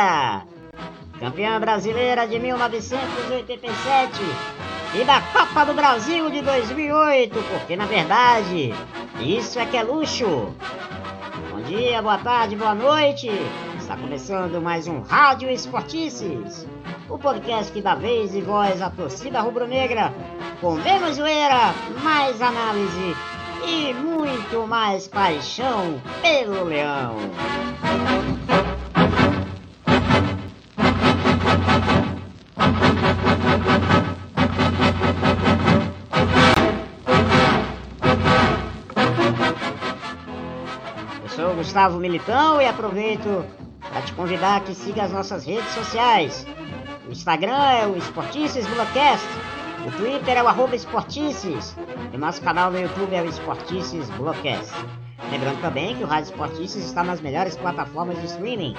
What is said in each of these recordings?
Rubro-negra! Campeã brasileira de 1987 e da Copa do Brasil de 2008, porque na verdade isso é que é luxo. Bom dia, boa tarde, boa noite. Está começando mais um Rádio Esportices, o podcast que dá vez e voz à torcida rubro-negra, com menos zoeira, mais análise e muito mais paixão pelo leão. Gustavo Militão e aproveito para te convidar que siga as nossas redes sociais. O Instagram é o Esportices Broadcast o Twitter é o arroba Esportices. E nosso canal no YouTube é o Esportices Blogcast. Lembrando também que o Rádio Esportices está nas melhores plataformas de streaming.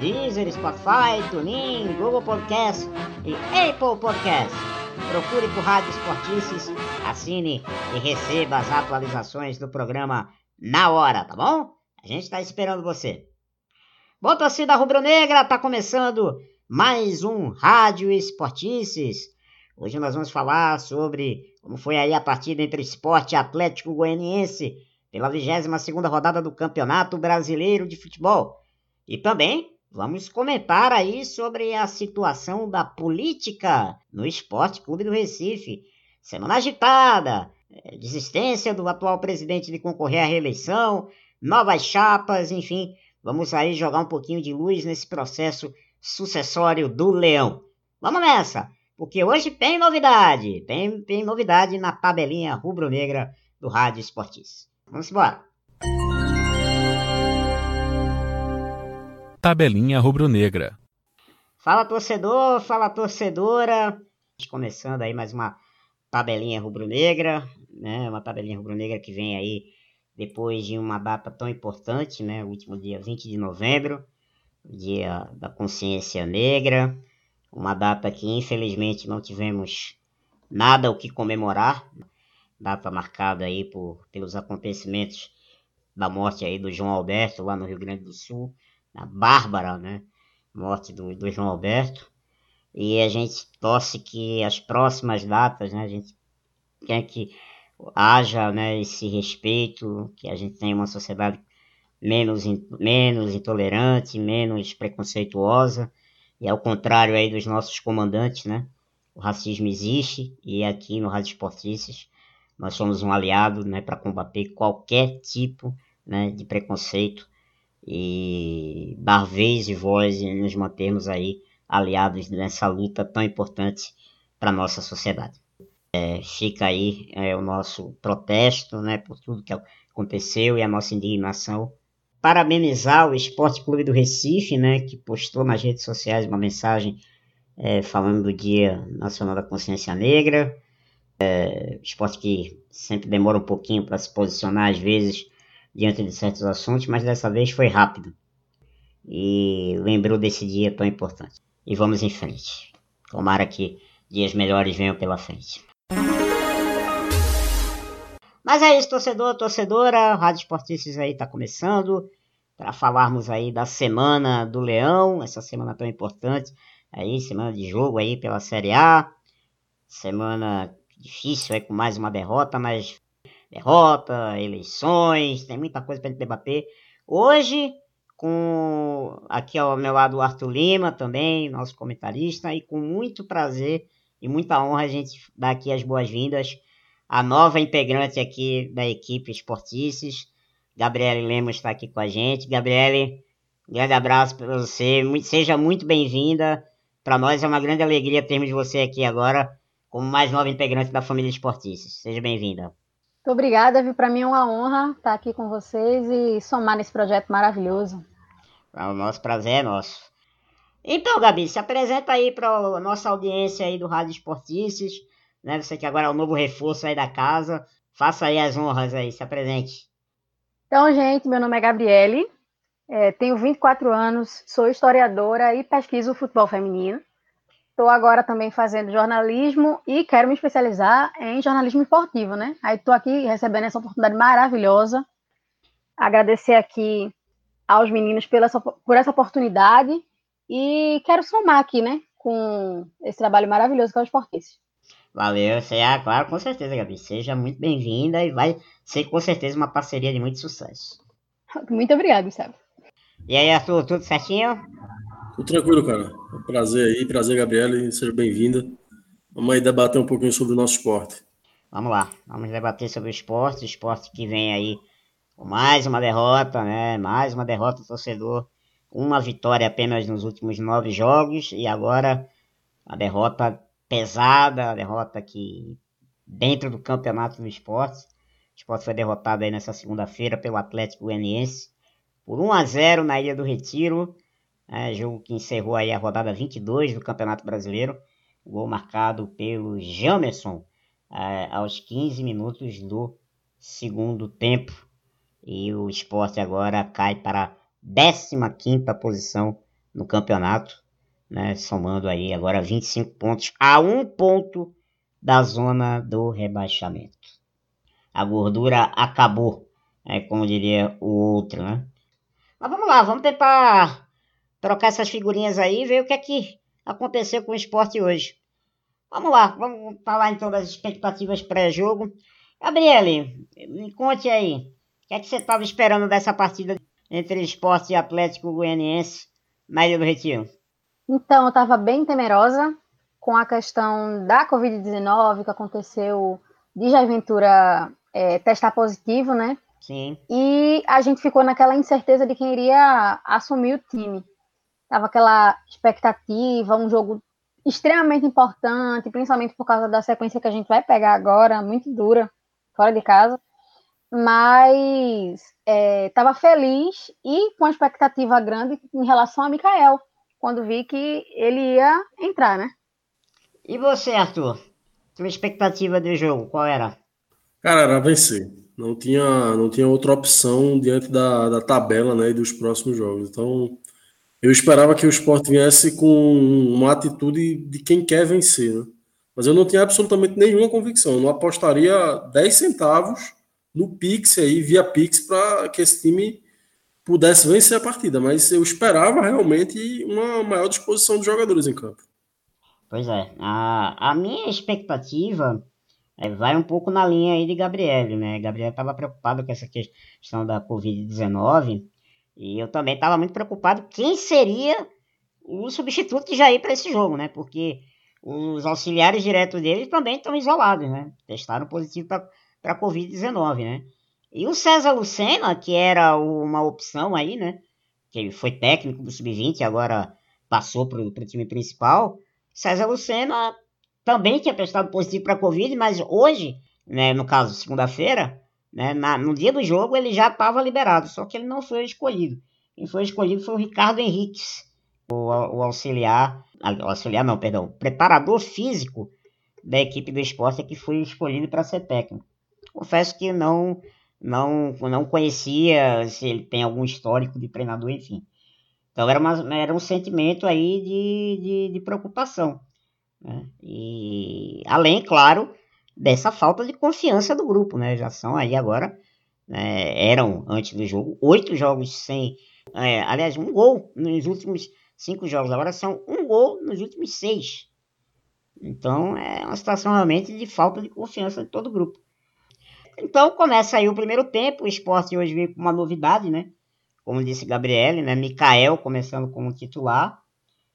Deezer, Spotify, TuneIn, Google Podcast e Apple Podcast. Procure por Rádio Esportices, assine e receba as atualizações do programa na hora, tá bom? A gente está esperando você. Bom, torcida rubro-negra, tá começando mais um Rádio Esportices Hoje nós vamos falar sobre como foi aí a partida entre Esporte Atlético Goianiense pela 22ª rodada do Campeonato Brasileiro de Futebol. E também vamos comentar aí sobre a situação da política no Esporte Clube do Recife. Semana agitada, é, desistência do atual presidente de concorrer à reeleição, novas chapas, enfim, vamos aí jogar um pouquinho de luz nesse processo sucessório do Leão. Vamos nessa! porque hoje tem novidade, tem, tem novidade na tabelinha rubro-negra do Rádio Esportis. Vamos embora. Tabelinha rubro-negra. Fala torcedor, fala torcedora. Começando aí mais uma tabelinha rubro-negra, né? Uma tabelinha rubro-negra que vem aí depois de uma data tão importante, né? O último dia 20 de novembro, dia da consciência negra. Uma data que infelizmente não tivemos nada o que comemorar, data marcada aí por, pelos acontecimentos da morte aí do João Alberto lá no Rio Grande do Sul, a bárbara, né, morte do, do João Alberto, e a gente torce que as próximas datas, né, a gente quer que haja, né, esse respeito, que a gente tenha uma sociedade menos, menos intolerante, menos preconceituosa, e ao contrário aí dos nossos comandantes, né? O racismo existe e aqui no Rádio Esportistas nós somos um aliado, né, para combater qualquer tipo, né, de preconceito e dar vez e voz e nos mantermos aí aliados nessa luta tão importante para nossa sociedade. É, fica aí é, o nosso protesto, né, por tudo que aconteceu e a nossa indignação parabenizar o Esporte Clube do Recife, né, que postou nas redes sociais uma mensagem é, falando do Dia Nacional da Consciência Negra. É, esporte que sempre demora um pouquinho para se posicionar, às vezes, diante de certos assuntos, mas dessa vez foi rápido. E lembrou desse dia tão importante. E vamos em frente. Tomara que dias melhores venham pela frente. Mas é isso, torcedor, torcedora. Rádio Esportistas aí tá começando para falarmos aí da semana do Leão, essa semana tão importante aí, semana de jogo aí pela Série A. Semana difícil aí com mais uma derrota, mas derrota, eleições, tem muita coisa pra gente debater. Hoje, com aqui ao meu lado o Arthur Lima também, nosso comentarista, e com muito prazer e muita honra a gente dar aqui as boas-vindas a nova integrante aqui da equipe Esportices. Gabriele Lemos está aqui com a gente. Gabriele, um grande abraço para você. Seja muito bem-vinda. Para nós é uma grande alegria termos você aqui agora como mais nova integrante da família Esportices. Seja bem-vinda. Muito obrigada, viu? Para mim é uma honra estar aqui com vocês e somar nesse projeto maravilhoso. O nosso prazer é nosso. Então, Gabi, se apresenta aí para a nossa audiência aí do Rádio Esportices né? Você que agora é o novo reforço aí da casa. Faça aí as honras aí, se apresente. Então, gente, meu nome é Gabriele, é, tenho 24 anos, sou historiadora e pesquiso futebol feminino. Estou agora também fazendo jornalismo e quero me especializar em jornalismo esportivo, né? Aí estou aqui recebendo essa oportunidade maravilhosa. Agradecer aqui aos meninos pela, por essa oportunidade e quero somar aqui, né, com esse trabalho maravilhoso que é o Esportice. Valeu, você é, claro, com certeza, Gabi. Seja muito bem-vinda e vai ser com certeza uma parceria de muito sucesso. Muito obrigado, Gustavo. E aí, Arthur, tudo certinho? Tudo tranquilo, cara. Um prazer aí, prazer, Gabriele, seja bem-vinda. Vamos aí debater um pouquinho sobre o nosso esporte. Vamos lá, vamos debater sobre o esporte, o esporte que vem aí com mais uma derrota, né? Mais uma derrota do torcedor. Uma vitória apenas nos últimos nove jogos e agora a derrota pesada, a derrota que dentro do campeonato do esporte. O esporte foi derrotado aí nessa segunda-feira pelo Atlético Goianiense por 1 a 0 na Ilha do Retiro. É, jogo que encerrou aí a rodada 22 do Campeonato Brasileiro. Gol marcado pelo Jamerson é, aos 15 minutos do segundo tempo. E o esporte agora cai para a 15 posição no campeonato, né, somando aí agora 25 pontos a um ponto da zona do rebaixamento. A gordura acabou, é, como diria o outro, né? Mas vamos lá, vamos tentar trocar essas figurinhas aí e ver o que é que aconteceu com o esporte hoje. Vamos lá, vamos falar então das expectativas pré-jogo. Gabriele, me conte aí, o que é que você estava esperando dessa partida entre esporte e Atlético Goianiense Ilha do Retiro? Então, eu estava bem temerosa com a questão da Covid-19 que aconteceu de Jair Ventura é, testar positivo, né? Sim. E a gente ficou naquela incerteza de quem iria assumir o time. Tava aquela expectativa, um jogo extremamente importante, principalmente por causa da sequência que a gente vai pegar agora, muito dura, fora de casa. Mas estava é, feliz e com a expectativa grande em relação a Mikael, quando vi que ele ia entrar, né? E você, Arthur? Sua expectativa do jogo, qual era? Cara, era vencer. Não tinha, não tinha outra opção diante da, da tabela né, e dos próximos jogos. Então, eu esperava que o esporte viesse com uma atitude de quem quer vencer, né? Mas eu não tinha absolutamente nenhuma convicção. Eu não apostaria 10 centavos no Pix aí, via Pix, para que esse time pudesse vencer a partida. Mas eu esperava realmente uma maior disposição dos jogadores em campo. Pois é. A, a minha expectativa é, vai um pouco na linha aí de Gabriele, né? Gabriele estava preocupado com essa questão da Covid-19 e eu também estava muito preocupado quem seria o substituto de Jair para esse jogo, né? Porque os auxiliares diretos dele também estão isolados, né? Testaram positivo para a Covid-19, né? E o César Lucena, que era uma opção aí, né? Que foi técnico do Sub-20 e agora passou para o time principal. César Lucena também tinha testado positivo para a Covid, mas hoje, né, no caso, segunda-feira, né? Na, no dia do jogo ele já estava liberado, só que ele não foi escolhido. Quem foi escolhido foi o Ricardo Henriques, o, o auxiliar, o auxiliar não, perdão, preparador físico da equipe do esporte que foi escolhido para ser técnico. Confesso que não, não, não conhecia se ele tem algum histórico de treinador, enfim. Então era, uma, era um sentimento aí de, de, de preocupação. Né? E além, claro, dessa falta de confiança do grupo, né? Já são aí agora, né, eram antes do jogo, oito jogos sem, é, aliás, um gol nos últimos cinco jogos, agora são um gol nos últimos seis. Então é uma situação realmente de falta de confiança de todo o grupo. Então começa aí o primeiro tempo, o esporte hoje veio com uma novidade, né? Como disse Gabriele, né? Mikael começando como titular.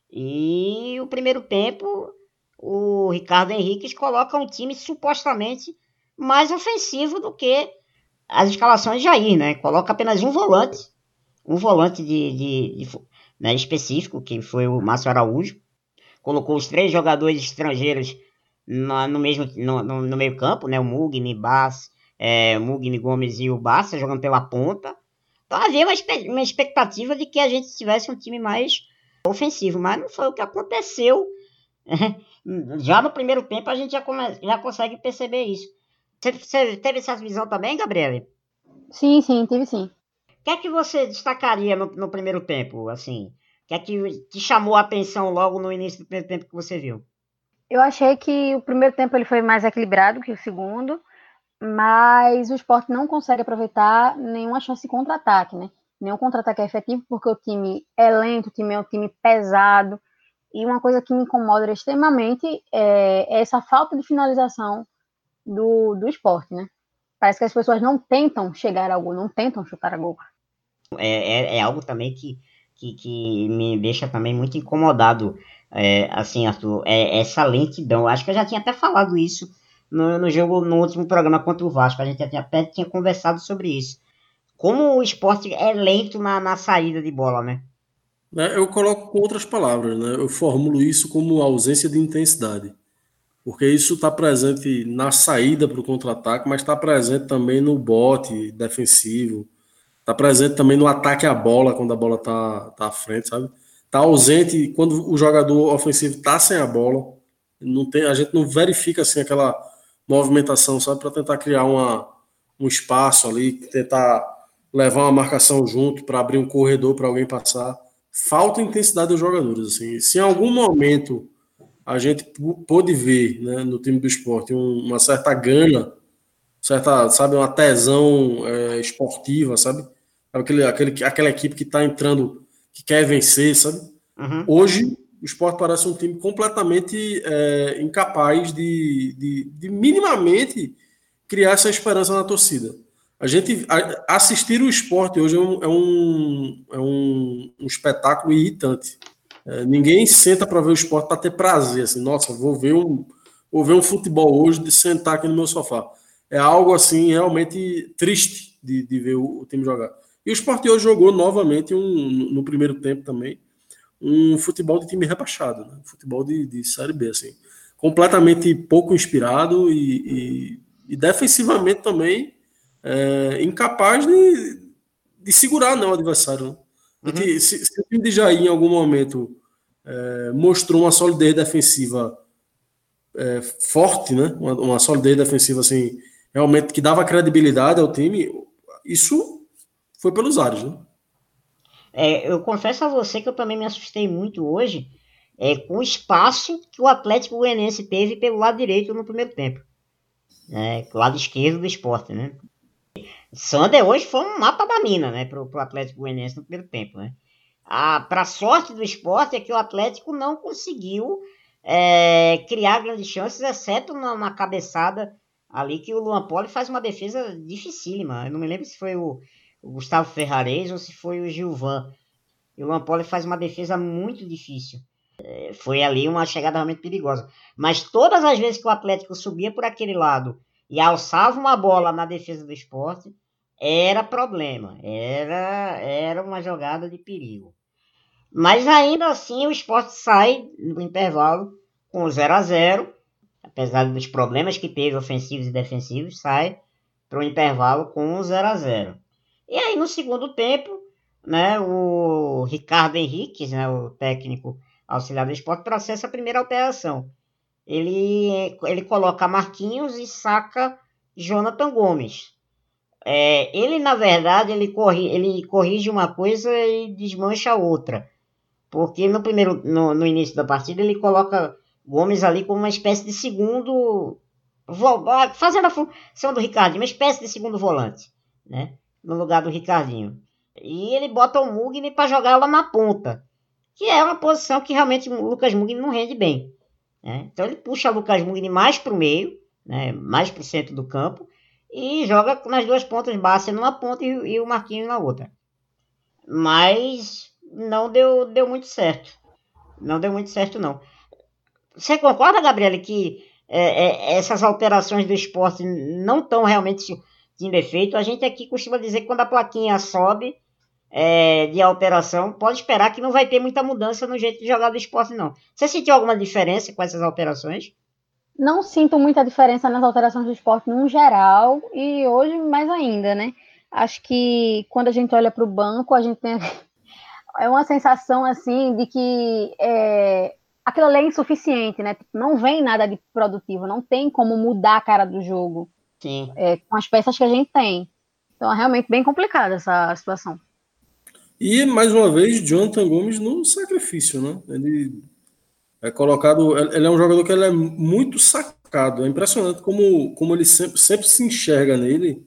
E o primeiro tempo o Ricardo Henrique coloca um time supostamente mais ofensivo do que as escalações de Jair, né? Coloca apenas um volante, um volante de, de, de né, específico, que foi o Márcio Araújo. Colocou os três jogadores estrangeiros no, no mesmo no, no, no, meio campo, né? O Mugni, Bass, é, Mugni Gomes e o Bassa jogando pela ponta. Então havia uma, uma expectativa de que a gente tivesse um time mais ofensivo, mas não foi o que aconteceu Já no primeiro tempo a gente já, come, já consegue perceber isso. Você, você teve essa visão também, Gabriele? Sim, sim, tive sim. O que é que você destacaria no, no primeiro tempo, assim? O que é que te chamou a atenção logo no início do primeiro tempo que você viu? Eu achei que o primeiro tempo ele foi mais equilibrado que o segundo, mas o esporte não consegue aproveitar nenhuma chance de contra-ataque, né? nenhum contra-ataque é efetivo, porque o time é lento, o time é um time pesado, e uma coisa que me incomoda extremamente é, é essa falta de finalização do, do esporte, né? Parece que as pessoas não tentam chegar ao gol, não tentam chutar a gol. É, é, é algo também que, que, que, me deixa também muito incomodado, é, assim, Arthur, é essa lentidão. Acho que eu já tinha até falado isso no, no jogo, no último programa contra o Vasco, a gente até tinha conversado sobre isso. Como o esporte é lento na, na saída de bola, né? É, eu coloco com outras palavras, né? Eu formulo isso como ausência de intensidade. Porque isso está presente na saída para o contra-ataque, mas está presente também no bote defensivo, está presente também no ataque à bola, quando a bola está tá à frente, sabe? Está ausente quando o jogador ofensivo está sem a bola. Não tem, a gente não verifica assim aquela movimentação, sabe? Para tentar criar uma, um espaço ali, tentar levar uma marcação junto para abrir um corredor para alguém passar. Falta intensidade dos jogadores. Assim. Se em algum momento a gente pôde ver né, no time do esporte um, uma certa gana, certa, sabe, uma tesão é, esportiva, sabe? Aquele, aquele, aquela equipe que está entrando, que quer vencer, sabe? Uhum. Hoje, o esporte parece um time completamente é, incapaz de, de, de, minimamente criar essa esperança na torcida. A gente a, assistir o esporte hoje é um, é um, é um, um espetáculo irritante. É, ninguém senta para ver o esporte para ter prazer, assim, nossa, vou ver um, vou ver um futebol hoje de sentar aqui no meu sofá. É algo assim realmente triste de, de ver o, o time jogar. E o esporte hoje jogou novamente um, no primeiro tempo também um futebol de time rebaixado, né? futebol de, de série B, assim, completamente pouco inspirado e, e, e defensivamente também é, incapaz de, de segurar não, o adversário. Né? Uhum. Se, se, o time de Jair em algum momento é, mostrou uma solidez defensiva é, forte, né? Uma, uma, solidez defensiva assim, realmente que dava credibilidade ao time, isso foi pelos ares, né? É, eu confesso a você que eu também me assustei muito hoje é, com o espaço que o Atlético Goianiense teve pelo lado direito no primeiro tempo. É, lado esquerdo do esporte, né? Sander hoje foi um mapa da mina, né, pro, pro Atlético Goianiense no primeiro tempo, né? A, pra sorte do esporte é que o Atlético não conseguiu é, criar grandes chances, exceto na, na, cabeçada ali que o Luan Poli faz uma defesa dificílima. Eu não me lembro se foi o, o Gustavo Ferrares ou se foi o Gilvan. E o Luan Poli faz uma defesa muito difícil. É, foi ali uma chegada realmente perigosa. Mas todas as vezes que o Atlético subia por aquele lado e alçava uma bola na defesa do esporte, era problema, era, era uma jogada de perigo. Mas ainda assim o esporte sai no intervalo com 0 a 0 apesar dos problemas que teve ofensivos e defensivos, sai para o intervalo com 0 a 0 E aí no segundo tempo, né, o Ricardo Henrique, né, o técnico auxiliar do esporte, processa a primeira alteração. Ele, ele coloca Marquinhos e saca Jonathan Gomes. É, ele, na verdade, ele, corri, ele corrige uma coisa e desmancha outra. Porque no primeiro, no, no início da partida, ele coloca Gomes ali como uma espécie de segundo. Fazendo a função do Ricardinho, uma espécie de segundo volante, né? No lugar do Ricardinho. E ele bota o Mugni para jogar lá na ponta. Que é uma posição que realmente o Lucas Mugni não rende bem. Né? Então ele puxa o Lucas Mugni mais para o meio, né? mais para o centro do campo e joga nas duas pontas, Bárcia numa ponta e, e, o Marquinhos na outra. Mas não deu, deu muito certo. Não deu muito certo, não. Você concorda, Gabriela, que é, é, essas alterações do esporte não estão realmente em defeito? A gente aqui costuma dizer que quando a plaquinha sobe é, de alteração, pode esperar que não vai ter muita mudança no jeito de jogar do esporte, não. Você sentiu alguma diferença com essas alterações? não sinto muita diferença nas alterações do esporte no geral e hoje mais ainda, né? Acho que quando a gente olha para o banco, a gente tem é uma sensação assim de que é, aquilo ali é insuficiente, né? Não vem nada de produtivo, não tem como mudar a cara do jogo é, com as peças que a gente tem. Então é realmente bem complicada essa situação. E mais uma vez, Jonathan Gomes no sacrifício, né? Ele é colocado. Ele é um jogador que ele é muito sacado. É impressionante como, como ele sempre, sempre se enxerga nele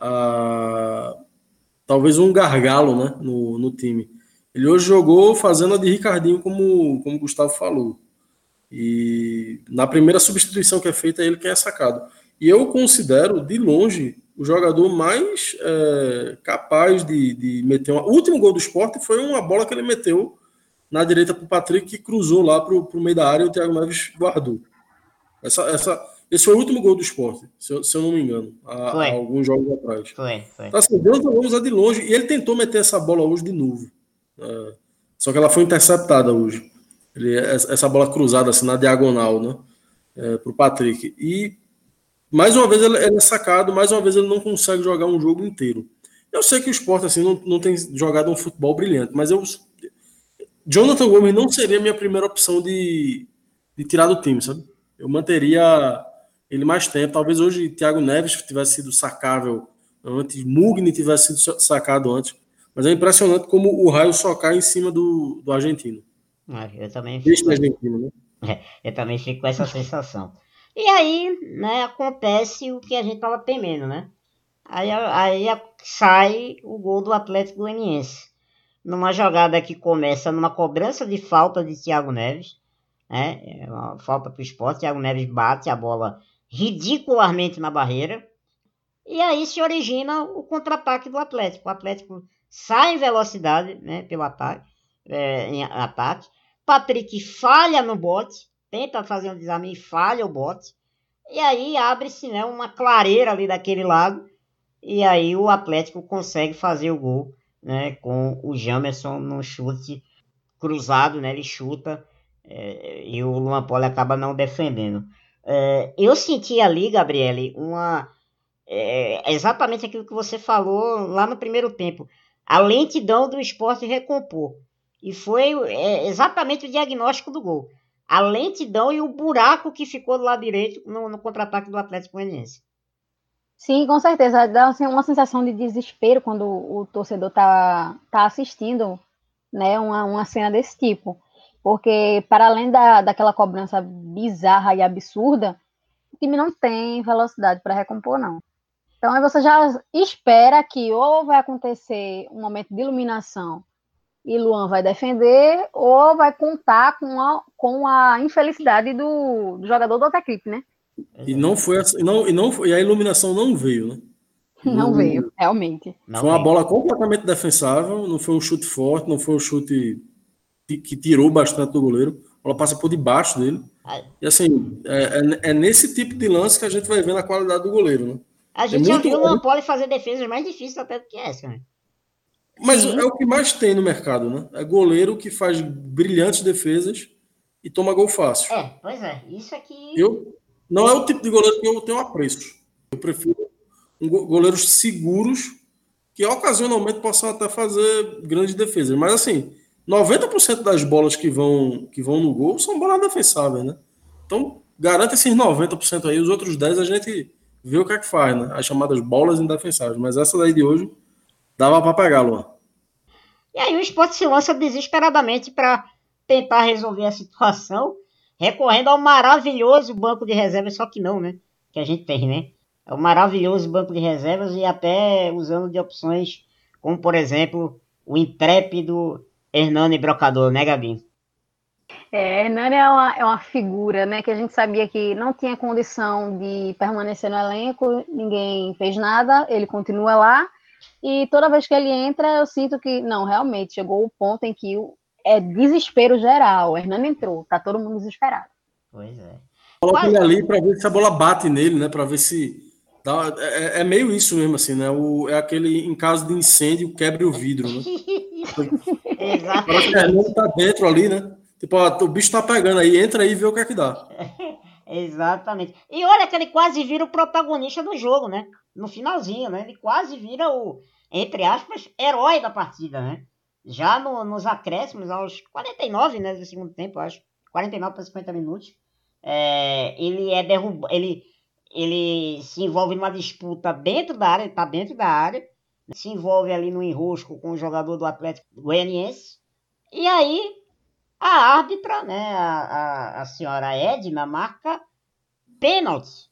a, talvez um gargalo né, no, no time. Ele hoje jogou fazendo a de Ricardinho, como, como o Gustavo falou. E na primeira substituição que é feita, ele quem é sacado. E eu considero, de longe, o jogador mais é, capaz de, de meter uma. O último gol do esporte foi uma bola que ele meteu na direita para o Patrick, que cruzou lá para o meio da área e o Thiago Neves guardou. Essa, essa, esse foi o último gol do esporte, se eu, se eu não me engano, há, há, alguns jogos atrás. Foi, foi. Então, assim, Jonathan Gomes é de longe, e ele tentou meter essa bola hoje de novo. É, só que ela foi interceptada hoje. Ele, essa bola cruzada assim, na diagonal, né? É, para o Patrick. E mais uma vez ele, é sacado, mais uma vez ele não consegue jogar um jogo inteiro. Eu sei que o esporte assim, não, não tem jogado um futebol brilhante, mas eu. Jonathan Gomes não seria a minha primeira opção de, de tirar do time, sabe? Eu manteria ele mais tempo. Talvez hoje Thiago Neves tivesse sido sacável antes, Mugni tivesse sido sacado antes. Mas é impressionante como o raio só cai em cima do, do argentino. Ah, eu também fico, argentino, né? É, eu também fico com essa sensação. E aí, né, acontece o que a gente estava temendo, né? Aí, aí sai o gol do Atlético Goianiense. Numa jogada que começa numa cobrança de falta de Thiago Neves. Né? É uma falta para o esporte. Thiago Neves bate a bola ridicularmente na barreira. E aí se origina o contra-ataque do Atlético. O Atlético sai em velocidade né, pelo ataque, é, em ataque. Patrick falha no bote tenta fazer um desarme e falha o bote. E aí abre-se né, uma clareira ali daquele lado. E aí o Atlético consegue fazer o gol né, com o Jamerson no chute cruzado, né, ele chuta é, e o Luan Poli acaba não defendendo. É, eu senti ali, Gabriele, uma. É, exatamente aquilo que você falou lá no primeiro tempo. A lentidão do esporte recompor. E foi é, exatamente o diagnóstico do gol a lentidão e o buraco que ficou do lado direito no, no contra-ataque do Atlético Goianiense. Sim, com certeza. Dá assim, uma sensação de desespero quando o torcedor tá, tá assistindo né, uma, uma cena desse tipo. Porque, para além da, daquela cobrança bizarra e absurda, o time não tem velocidade para recompor, não. Então, aí você já espera que ou vai acontecer um momento de iluminação e Luan vai defender ou vai contar com a, com a infelicidade do, do jogador do outra equipe, né? E não foi assim, não, e não e a iluminação não veio, né? Não, não veio, realmente. Não foi uma veio. bola completamente defensável, não foi um chute forte, não foi um chute que, tirou bastante do goleiro. A bola passa por debaixo dele. E assim, é, é, é, nesse tipo de lance que a gente vai ver na qualidade do goleiro, né? A gente é já viu o Lampoli fazer defesas mais difíceis até do que essa, né? Mas Sim. é o que mais tem no mercado, né? É goleiro que faz brilhantes defesas e toma gol fácil. É, pois é. Isso aqui. Eu, não é o tipo de goleiro que eu tenho apreço. Eu prefiro um goleiros seguros que ocasionalmente possam até fazer grandes defesas. Mas assim, 90% das bolas que vão, que vão no gol são bolas defensáveis, né? Então, garanta esses 90% aí. Os outros 10% a gente vê o que é que faz, né? As chamadas bolas indefensáveis. Mas essa daí de hoje Dava para pegar, Luan. E aí o esporte se lança desesperadamente para tentar resolver a situação, recorrendo ao maravilhoso banco de reservas, só que não, né? Que a gente tem, né? É o maravilhoso banco de reservas e até usando de opções como, por exemplo, o intrépido Hernani Brocador, né, Gabi? É, Hernani é uma, é uma figura, né, que a gente sabia que não tinha condição de permanecer no elenco, ninguém fez nada, ele continua lá, e toda vez que ele entra, eu sinto que, não, realmente, chegou o ponto em que é desespero geral. O Hernando entrou, tá todo mundo desesperado. Pois é. Coloca ele ali para ver se a bola bate nele, né? Para ver se. Dá, é, é, meio isso mesmo, assim, né? O, é aquele, em caso de incêndio, quebre o vidro, né? Exato. Parece que o Hernando tá dentro ali, né? Tipo, ó, o bicho tá pegando aí, entra aí e vê o que é que dá. Exatamente. E olha que ele quase vira o protagonista do jogo, né? No finalzinho, né? Ele quase vira o, entre aspas, herói da partida, né? Já no, nos acréscimos, aos 49, né, do segundo tempo, acho, 49 para 50 minutos, é, ele é derrubado, ele, ele se envolve numa disputa dentro da área, ele tá dentro da área, se envolve ali no enrosco com o jogador do Atlético Goianiense, e aí a árbitra, né, a, a, a senhora Edna, marca pênalti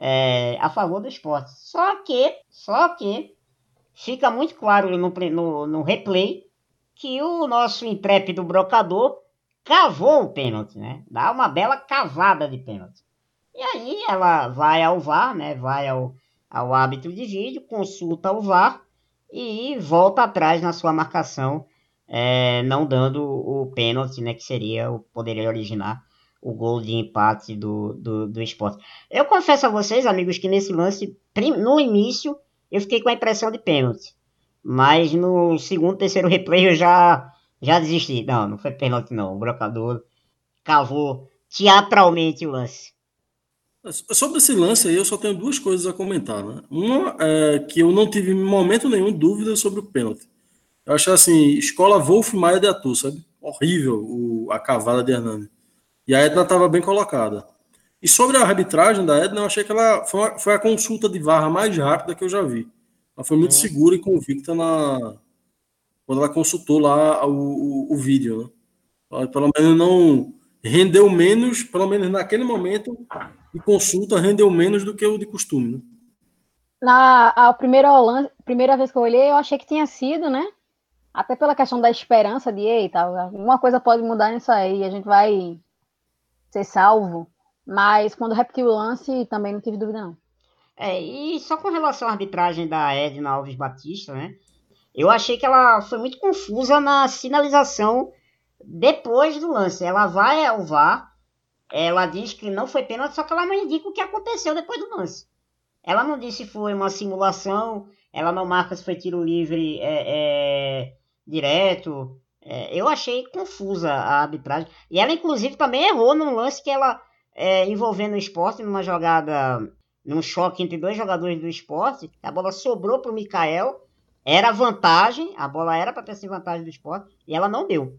é, a favor do esporte. Só que, só que fica muito claro no, no, no replay que o nosso intrépido brocador cavou o pênalti, né? Dá uma bela cavada de pênalti. E aí ela vai ao VAR, né? Vai ao, ao árbitro de vídeo, consulta o VAR e volta atrás na sua marcação, é, não dando o pênalti, né? Que seria, poderia originar o gol de empate do, do, do esporte. Eu confesso a vocês, amigos, que nesse lance, no início, eu fiquei com a impressão de pênalti. Mas no segundo, terceiro replay eu já, já desisti. Não, não foi pênalti não. O brocador cavou teatralmente o lance. Sobre esse lance aí, eu só tenho duas coisas a comentar. Né? Uma é que eu não tive em momento nenhum dúvida sobre o pênalti. Eu achei assim, escola Wolf Maia de Atu, sabe? Horrível o, a cavada de Hernani. E a Edna estava bem colocada. E sobre a arbitragem da Edna, eu achei que ela foi, uma, foi a consulta de varra mais rápida que eu já vi. Ela foi muito uhum. segura e convicta na quando ela consultou lá o, o, o vídeo. Né? Pelo menos não rendeu menos, pelo menos naquele momento de consulta, rendeu menos do que o de costume. Né? Na a primeira, primeira vez que eu olhei, eu achei que tinha sido, né? Até pela questão da esperança de, eita, uma coisa pode mudar nisso aí, a gente vai ser salvo. Mas quando repetiu o lance, também não tive dúvida, não. É, e só com relação à arbitragem da Edna Alves Batista, né? Eu achei que ela foi muito confusa na sinalização depois do lance. Ela vai ao VAR, ela diz que não foi pênalti, só que ela não indica o que aconteceu depois do lance. Ela não disse se foi uma simulação, ela não marca se foi tiro livre é, é, direto, é, eu achei confusa a arbitragem. E ela, inclusive, também errou num lance que ela, é, envolvendo o esporte, numa jogada, num choque entre dois jogadores do esporte, a bola sobrou para o Mikael, era vantagem, a bola era para ter sido vantagem do esporte, e ela não deu.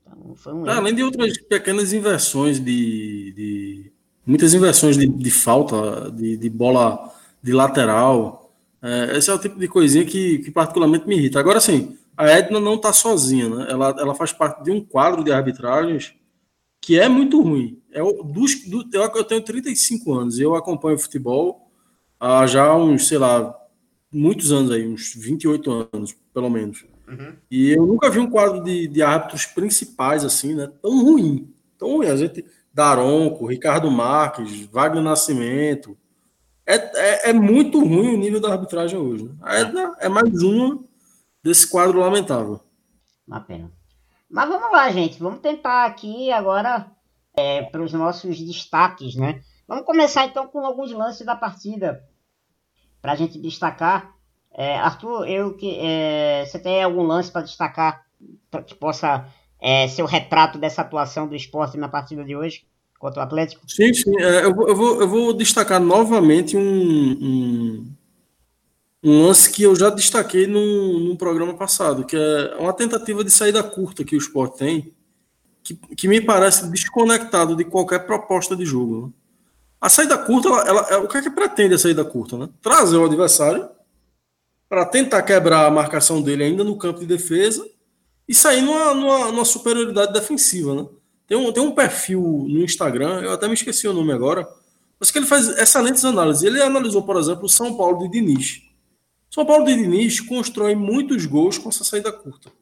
Então, foi um Além de outras pequenas inversões de. de muitas inversões de, de falta, de, de, bola de lateral. É, esse é o tipo de coisinha que, que particularmente me irrita. Agora, sim a Edna não está sozinha, né? Ela, ela faz parte de um quadro de arbitragens que é muito ruim. É o, dos, do, eu, eu tenho 35 anos e eu acompanho futebol há já uns, sei lá, muitos anos aí, uns 28 anos, pelo menos. Uhum. E eu nunca vi um quadro de, de árbitros principais assim, né? Tão ruim. Tão ruim. A gente. Daronco, Ricardo Marques, Wagner Nascimento. É, é, é, muito ruim o nível da arbitragem hoje. Né? A Edna é mais uma desse quadro lamentável. Uma pena. Mas vamos lá, gente. Vamos tentar aqui agora é, para os nossos destaques, né? Vamos começar então com alguns lances da partida para a gente destacar. É, Arthur, eu que é, você tem algum lance para destacar que possa é, ser o retrato dessa atuação do esporte na partida de hoje contra o Atlético? Sim, sim. É, eu, eu, vou, eu vou destacar novamente um, um um lance que eu já destaquei num, num, programa passado, que é uma tentativa de saída curta que o esporte tem, que, que me parece desconectado de qualquer proposta de jogo. Né? A saída curta, ela, ela, ela, o que é que pretende a saída curta? Né? Trazer o adversário para tentar quebrar a marcação dele ainda no campo de defesa e sair numa, numa, numa superioridade defensiva. Né? Tem, um, tem um perfil no Instagram, eu até me esqueci o nome agora, mas que ele faz excelentes análises. Ele analisou, por exemplo, o São Paulo de Diniz são Paulo de Diniz constrói muitos gols com essa saída curta.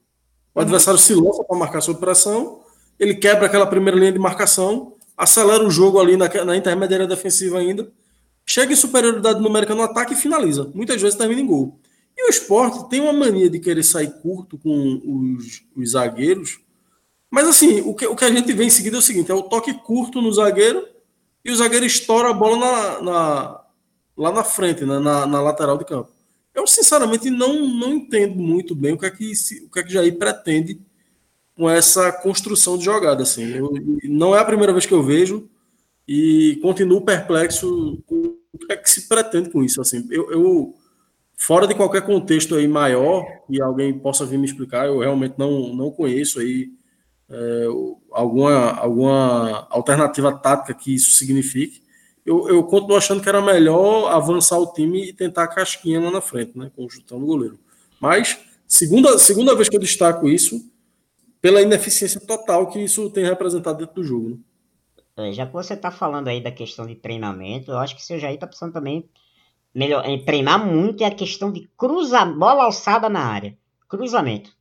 O adversário se lança para marcar sob pressão, ele quebra aquela primeira linha de marcação, acelera o jogo ali na, na intermediária defensiva ainda, chega em superioridade numérica no ataque e finaliza. Muitas vezes termina em gol. E o esporte tem uma mania de querer sair curto com os, os zagueiros. Mas assim, o que, o que a gente vê em seguida é o seguinte: é o toque curto no zagueiro e o zagueiro estoura a bola na, na lá na frente, né, na, na lateral de campo. Eu, sinceramente, não, não entendo muito bem o que é que, o que, é que Jair pretende com essa construção de jogada. Assim. Eu, não é a primeira vez que eu vejo e continuo perplexo com o que é que se pretende com isso. Assim. Eu, eu fora de qualquer contexto aí maior que alguém possa vir me explicar, eu realmente não, não conheço aí é, alguma, alguma alternativa tática que isso signifique eu, eu continuo achando que era melhor avançar o time e tentar a casquinha lá na frente, né? Conjuntando o goleiro. Mas, segunda, segunda vez que eu destaco isso, pela ineficiência total que isso tem representado dentro do jogo. Né? É, já que você está falando aí da questão de treinamento, eu acho que o seu Jair está precisando também melhor, em treinar muito é a questão de cruzar bola alçada na área. Cruzamento.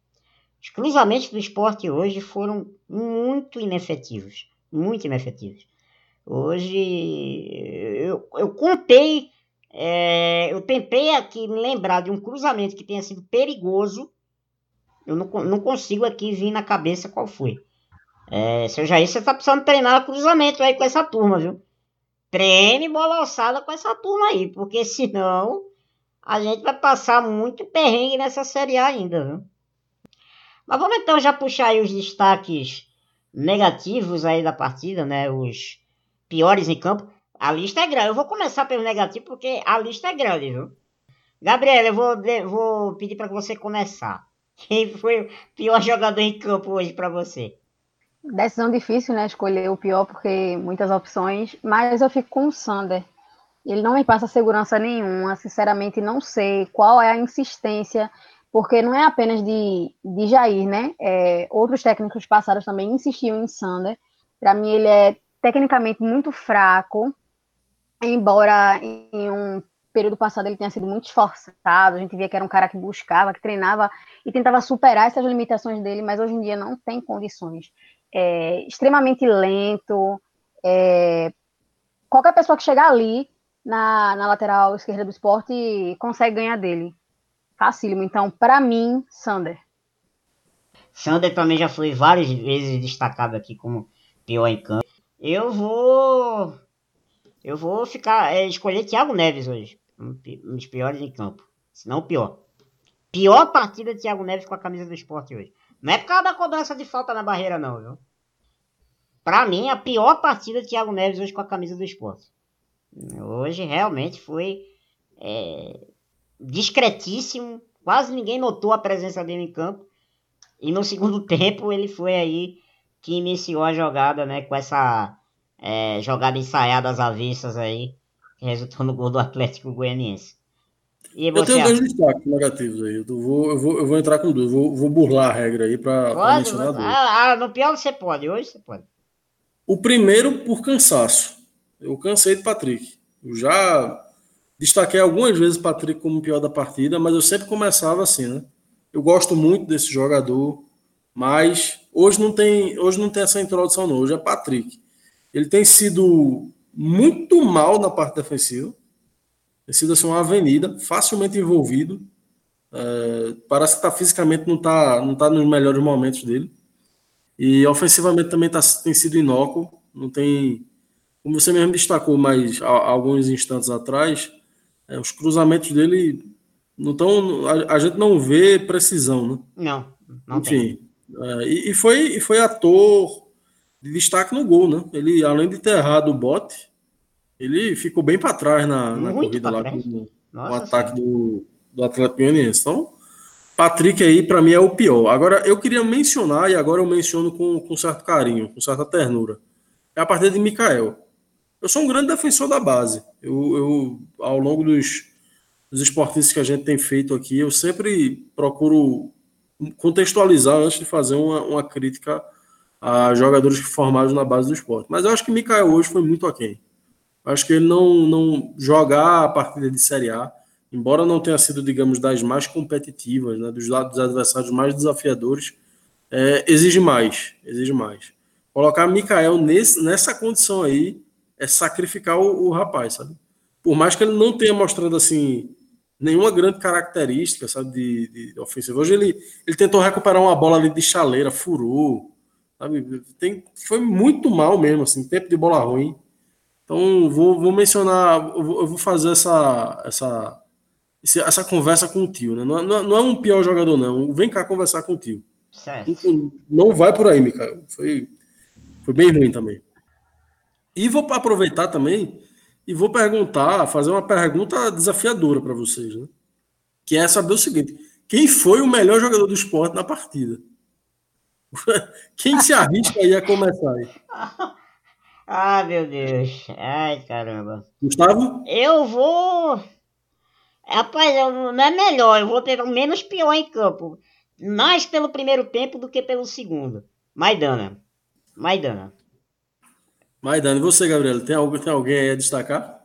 Os cruzamentos do esporte hoje foram muito inefetivos. Muito inefetivos. Hoje eu, eu contei, é, eu tentei aqui me lembrar de um cruzamento que tenha sido perigoso. Eu não, não consigo aqui vir na cabeça qual foi. É, seu Jair, você tá precisando treinar cruzamento aí com essa turma, viu? Treine bola alçada com essa turma aí, porque senão a gente vai passar muito perrengue nessa Série A ainda, viu? Mas vamos então já puxar aí os destaques negativos aí da partida, né? Os piores em campo. A lista é grande. Eu vou começar pelo negativo porque a lista é grande, viu? Gabriel, eu vou, vou pedir para você começar. Quem foi o pior jogador em campo hoje para você? Decisão difícil, né? Escolher o pior, porque muitas opções. Mas eu fico com o Sander. Ele não me passa segurança nenhuma. Sinceramente, não sei qual é a insistência. Porque não é apenas de, de Jair, né? É, outros técnicos passados também insistiam em Sander. Para mim, ele é tecnicamente muito fraco. Embora em um período passado ele tenha sido muito esforçado, a gente via que era um cara que buscava, que treinava e tentava superar essas limitações dele, mas hoje em dia não tem condições é, extremamente lento. É, qualquer pessoa que chegar ali na, na lateral esquerda do esporte consegue ganhar dele. Facílimo. Então, para mim, Sander. Sander também já foi várias vezes destacado aqui como pior em campo. Eu vou. Eu vou ficar. É, escolher Thiago Neves hoje. Um dos piores em campo. Se não o pior. Pior partida de Thiago Neves com a camisa do esporte hoje. Não é por causa da cobrança de falta na barreira, não, viu? Pra mim, a pior partida de Thiago Neves hoje com a camisa do esporte. Hoje realmente foi é, discretíssimo. Quase ninguém notou a presença dele em campo. E no segundo tempo ele foi aí que iniciou a jogada, né? Com essa é, jogada ensaiada às avessas aí. Que resultou no gol do Atlético Goianiense eu tenho dois destaques negativos aí. Eu vou, eu vou, eu vou entrar com dois. Vou, vou burlar a regra aí para mencionar dois. Ah, ah, no pior você pode. Hoje você pode. O primeiro, por cansaço. Eu cansei de Patrick. Eu já destaquei algumas vezes Patrick como o pior da partida, mas eu sempre começava assim, né? Eu gosto muito desse jogador, mas hoje não tem, hoje não tem essa introdução não. Hoje é Patrick. Ele tem sido muito mal na parte defensiva tem sido assim, uma avenida, facilmente envolvido. É, parece que tá, fisicamente não está não tá nos melhores momentos dele. E ofensivamente também tá, tem sido inócuo. Não tem. Como você mesmo destacou mais alguns instantes atrás, é, os cruzamentos dele não estão. A, a, gente não vê precisão, né? Não, não Enfim. É, e, e, foi, e foi ator de destaque no gol, né? Ele, além de ter errado o bote, ele ficou bem para trás na, na corrida lá com o ataque do, do Atlético Goianiense. Então, Patrick aí, para mim, é o pior. Agora, eu queria mencionar, e agora eu menciono com, com certo carinho, com certa ternura, é a partida de Mikael. Eu sou um grande defensor da base. Eu, eu ao longo dos, dos esportistas que a gente tem feito aqui, eu sempre procuro contextualizar antes de fazer uma, uma crítica a jogadores formados na base do esporte. Mas eu acho que Mikael hoje foi muito aquém. Acho que ele não, não jogar a partida de Série A, embora não tenha sido, digamos, das mais competitivas, né, dos lados dos adversários mais desafiadores, é, exige mais, exige mais. Colocar Mikael nesse, nessa condição aí é sacrificar o, o, rapaz, sabe? Por mais que ele não tenha mostrado assim nenhuma grande característica, sabe, de, de ofensiva. Hoje ele, ele tentou recuperar uma bola ali de chaleira, furou, sabe? Tem, foi muito mal mesmo, assim, tempo de bola ruim. Então, vou, vou mencionar, eu vou, eu vou fazer essa, essa, essa conversa com o tio, né? Não, não, não, é um pior jogador, não. Vem cá conversar com o tio. Certo. Não vai por aí, Micael. Foi, foi bem ruim também. E vou aproveitar também e vou perguntar, fazer uma pergunta desafiadora para vocês, né? Que é saber o seguinte: quem foi o melhor jogador do esporte na partida? Quem se arrisca aí a começar aí? Ah, meu Deus. Ai, caramba. Gustavo? Eu vou. Rapaz, eu, não é melhor. Eu vou ter o menos pior em campo. Mais pelo primeiro tempo do que pelo segundo. Maidana. Maidana. Maidana, e você, Gabriel? Tem, alguém, tem alguém aí a destacar?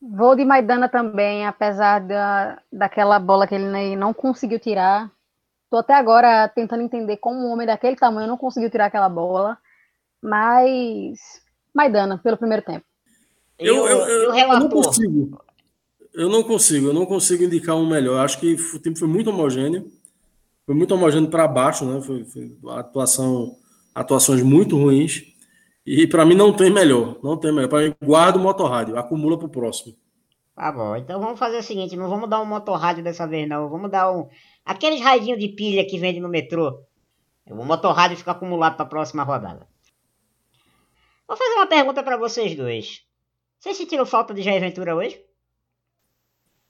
Vou de Maidana também, apesar da, daquela bola que ele não conseguiu tirar. Tô até agora tentando entender como um homem daquele tamanho não conseguiu tirar aquela bola. Mas Maidana, pelo primeiro tempo. Eu, eu, eu, eu não consigo. Eu não consigo, eu não consigo indicar um melhor. Acho que o time foi muito homogêneo. Foi muito homogêneo para baixo, né? Foi, foi atuação, atuações muito ruins. E para mim não tem melhor. Não tem melhor. Para mim, guarda o motorrádio, acumula para o próximo. Tá bom, então vamos fazer o seguinte: não vamos dar um motorrádio dessa vez, não. Vamos dar um. Aqueles radinhos de pilha que vende no metrô. O motorrádio fica acumulado para a próxima rodada. Vou fazer uma pergunta para vocês dois. Vocês sentiram falta de Jair Ventura hoje?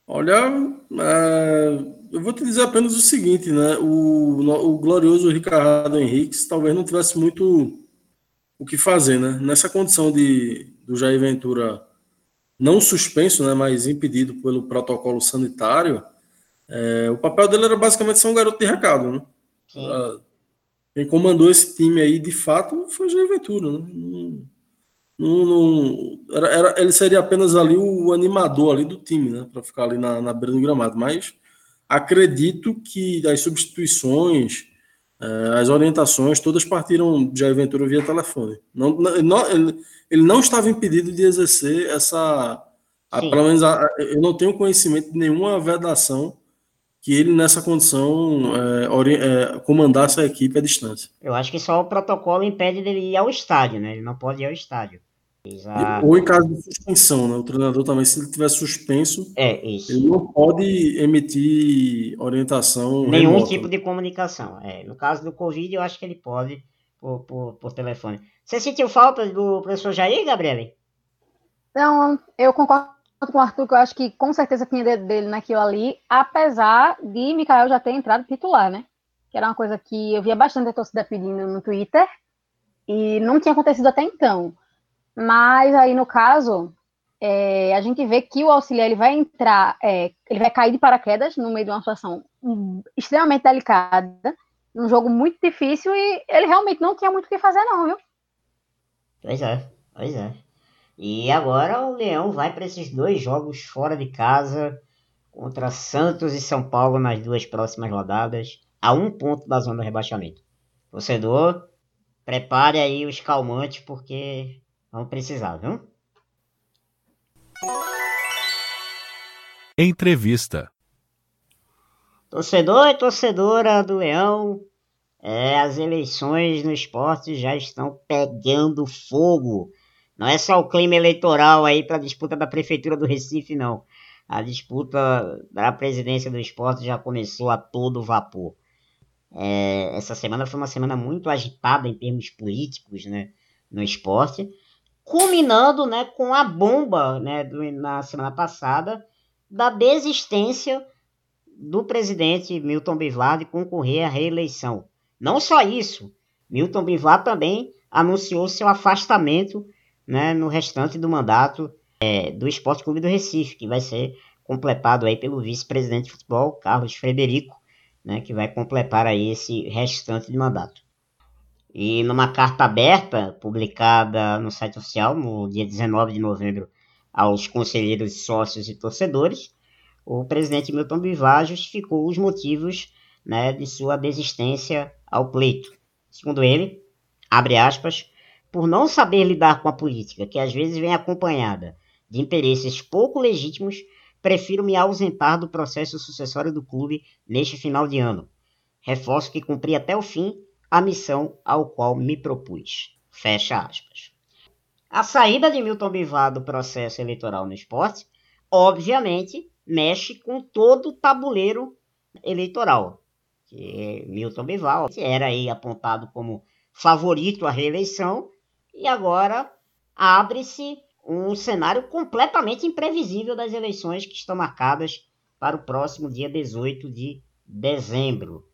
Olha, é, eu vou te dizer apenas o seguinte, né? O, o glorioso Ricardo Henrique talvez não tivesse muito o que fazer, né? Nessa condição de do Jair Ventura não suspenso, né, mas impedido pelo protocolo sanitário, é, o papel dele era basicamente ser um garoto de recado, né? Sim. Quem comandou esse time aí, de fato, foi Jair Ventura, né? Não, não, não era, era, ele seria apenas ali o animador ali do time, né? Para ficar ali na, na beira do gramado. Mas acredito que as substituições, as orientações, todas partiram de Aventura via telefone. Não, não, ele, ele não estava impedido de exercer essa. A, pelo menos a, eu não tenho conhecimento de nenhuma vedação que ele, nessa condição, é, ori, é, comandasse a equipe à distância. Eu acho que só o protocolo impede dele ir ao estádio, né? Ele não pode ir ao estádio. Exato. Ou em caso de suspensão, né? O treinador também, se ele tiver suspenso, é, isso. ele não pode emitir orientação. Nenhum remota. tipo de comunicação. É, no caso do Covid, eu acho que ele pode por, por, por telefone. Você sentiu falta do professor Jair, Gabriele? Não, eu concordo com o Arthur, que eu acho que com certeza tinha dedo dele naquilo ali, apesar de Mikael já ter entrado titular, né? Que era uma coisa que eu via bastante a torcida pedindo no Twitter e não tinha acontecido até então. Mas aí, no caso, é, a gente vê que o auxiliar ele vai entrar, é, ele vai cair de paraquedas no meio de uma situação extremamente delicada, num jogo muito difícil e ele realmente não tinha muito o que fazer, não, viu? Pois é, pois é. E agora o Leão vai para esses dois jogos fora de casa contra Santos e São Paulo nas duas próximas rodadas, a um ponto da zona do rebaixamento. Torcedor, prepare aí os calmantes porque Vamos precisar, viu? Entrevista. Torcedor e torcedora do Leão, é, as eleições no esporte já estão pegando fogo. Não é só o clima eleitoral aí para a disputa da Prefeitura do Recife, não. A disputa da presidência do esporte já começou a todo vapor. É, essa semana foi uma semana muito agitada em termos políticos né, no esporte culminando né, com a bomba né, do, na semana passada da desistência do presidente Milton Bivar de concorrer à reeleição. Não só isso, Milton Bivar também anunciou seu afastamento né, no restante do mandato é, do Esporte Clube do Recife, que vai ser completado aí pelo vice-presidente de futebol, Carlos Frederico, né, que vai completar aí esse restante de mandato. E numa carta aberta, publicada no site oficial, no dia 19 de novembro, aos conselheiros, sócios e torcedores, o presidente Milton Bivar justificou os motivos né, de sua desistência ao pleito. Segundo ele, abre aspas, por não saber lidar com a política, que às vezes vem acompanhada de interesses pouco legítimos, prefiro me ausentar do processo sucessório do clube neste final de ano. Reforço que cumpri até o fim a missão ao qual me propus. Fecha aspas. A saída de Milton Bivar do processo eleitoral no esporte, obviamente, mexe com todo o tabuleiro eleitoral. Que Milton Bivar era aí apontado como favorito à reeleição e agora abre-se um cenário completamente imprevisível das eleições que estão marcadas para o próximo dia 18 de dezembro.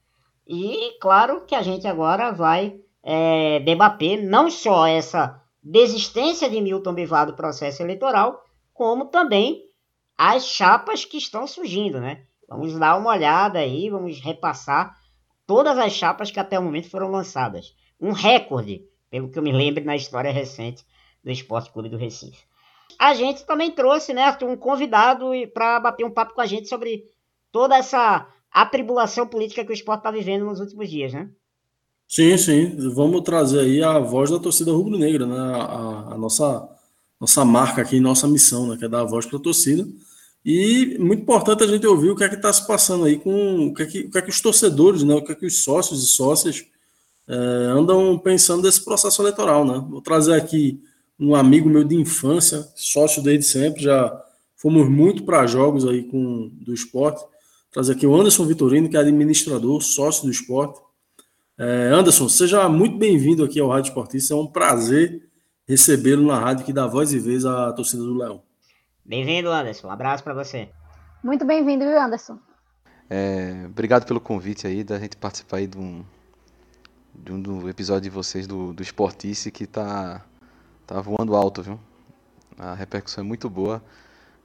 E claro que a gente agora vai é, debater não só essa desistência de Milton Bivar do processo eleitoral, como também as chapas que estão surgindo, né? Vamos dar uma olhada aí, vamos repassar todas as chapas que até o momento foram lançadas. Um recorde, pelo que eu me lembro na história recente do Esporte Clube do Recife. a gente também trouxe, né, um convidado para bater um papo com a gente sobre toda essa atribulação política que o esporte está vivendo nos últimos dias, né? Sim, sim. Vamos trazer aí a voz da torcida rubro-negra, né? A, a, nossa, nossa marca aqui, nossa missão, né? Que é dar a voz para a torcida. E muito importante a gente ouvir o que é que está se passando aí com o que é que, o que, é que os torcedores, né? O que é que os sócios e sócias é, andam pensando desse processo eleitoral, né? Vou trazer aqui um amigo meu de infância, sócio desde sempre, já fomos muito para jogos aí com do esporte. Trazer aqui o Anderson Vitorino, que é administrador, sócio do esporte. É, Anderson, seja muito bem-vindo aqui ao Rádio Esportista. É um prazer recebê-lo na rádio que dá voz e vez à torcida do Leão. Bem-vindo, Anderson. Um abraço para você. Muito bem-vindo, Anderson. É, obrigado pelo convite aí, da gente participar aí de um, de um do episódio de vocês do, do Esportice que tá, tá voando alto, viu? A repercussão é muito boa.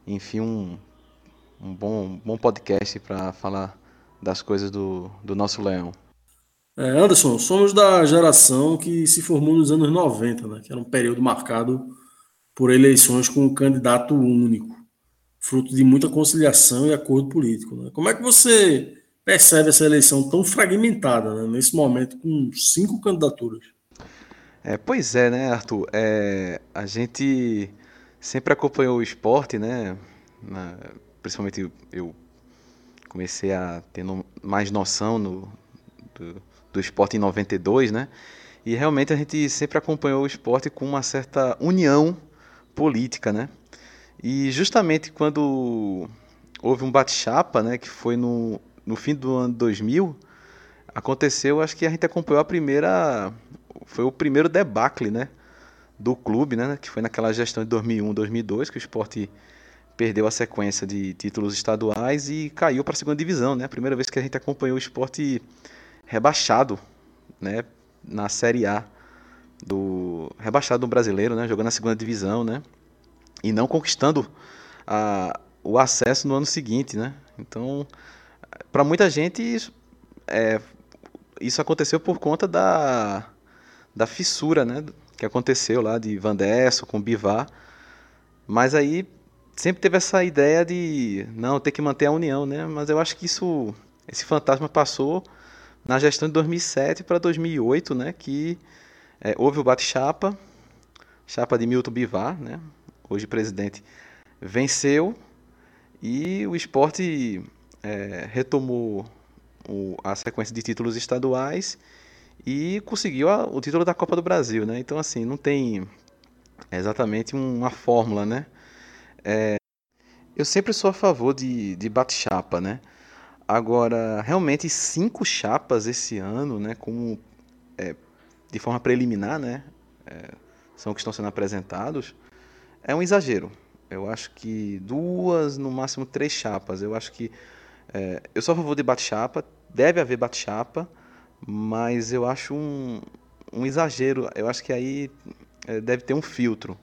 Enfim, um, um bom, bom podcast para falar das coisas do, do nosso Leão. É, Anderson, somos da geração que se formou nos anos 90, né, que era um período marcado por eleições com um candidato único, fruto de muita conciliação e acordo político. Né? Como é que você percebe essa eleição tão fragmentada, né, nesse momento, com cinco candidaturas? É, pois é, né, Arthur? É, a gente sempre acompanhou o esporte, né? Na, principalmente eu comecei a ter no, mais noção no, do, do esporte em 92, né? E realmente a gente sempre acompanhou o esporte com uma certa união política, né? E justamente quando houve um bate-chapa, né, que foi no, no fim do ano 2000, aconteceu, acho que a gente acompanhou a primeira, foi o primeiro debacle, né, do clube, né, que foi naquela gestão de 2001, 2002, que o esporte perdeu a sequência de títulos estaduais e caiu para a segunda divisão, né, primeira vez que a gente acompanhou o esporte rebaixado, né, na Série A do rebaixado do brasileiro, né, jogando na segunda divisão, né, e não conquistando a, o acesso no ano seguinte, né. Então, para muita gente isso, é, isso aconteceu por conta da, da fissura, né, que aconteceu lá de Vandesso com Bivar, mas aí sempre teve essa ideia de não ter que manter a união, né? Mas eu acho que isso, esse fantasma passou na gestão de 2007 para 2008, né, que é, houve o bate-chapa, chapa de Milton Bivar, né, hoje presidente, venceu e o esporte é, retomou o, a sequência de títulos estaduais e conseguiu a, o título da Copa do Brasil, né? Então assim não tem exatamente uma fórmula, né? É, eu sempre sou a favor de, de bate-chapa, né? Agora, realmente, cinco chapas esse ano, né, como é, de forma preliminar, né, é, são que estão sendo apresentados, é um exagero. Eu acho que duas, no máximo três chapas. Eu acho que é, eu sou a favor de bate-chapa, deve haver bate-chapa, mas eu acho um, um exagero. Eu acho que aí é, deve ter um filtro,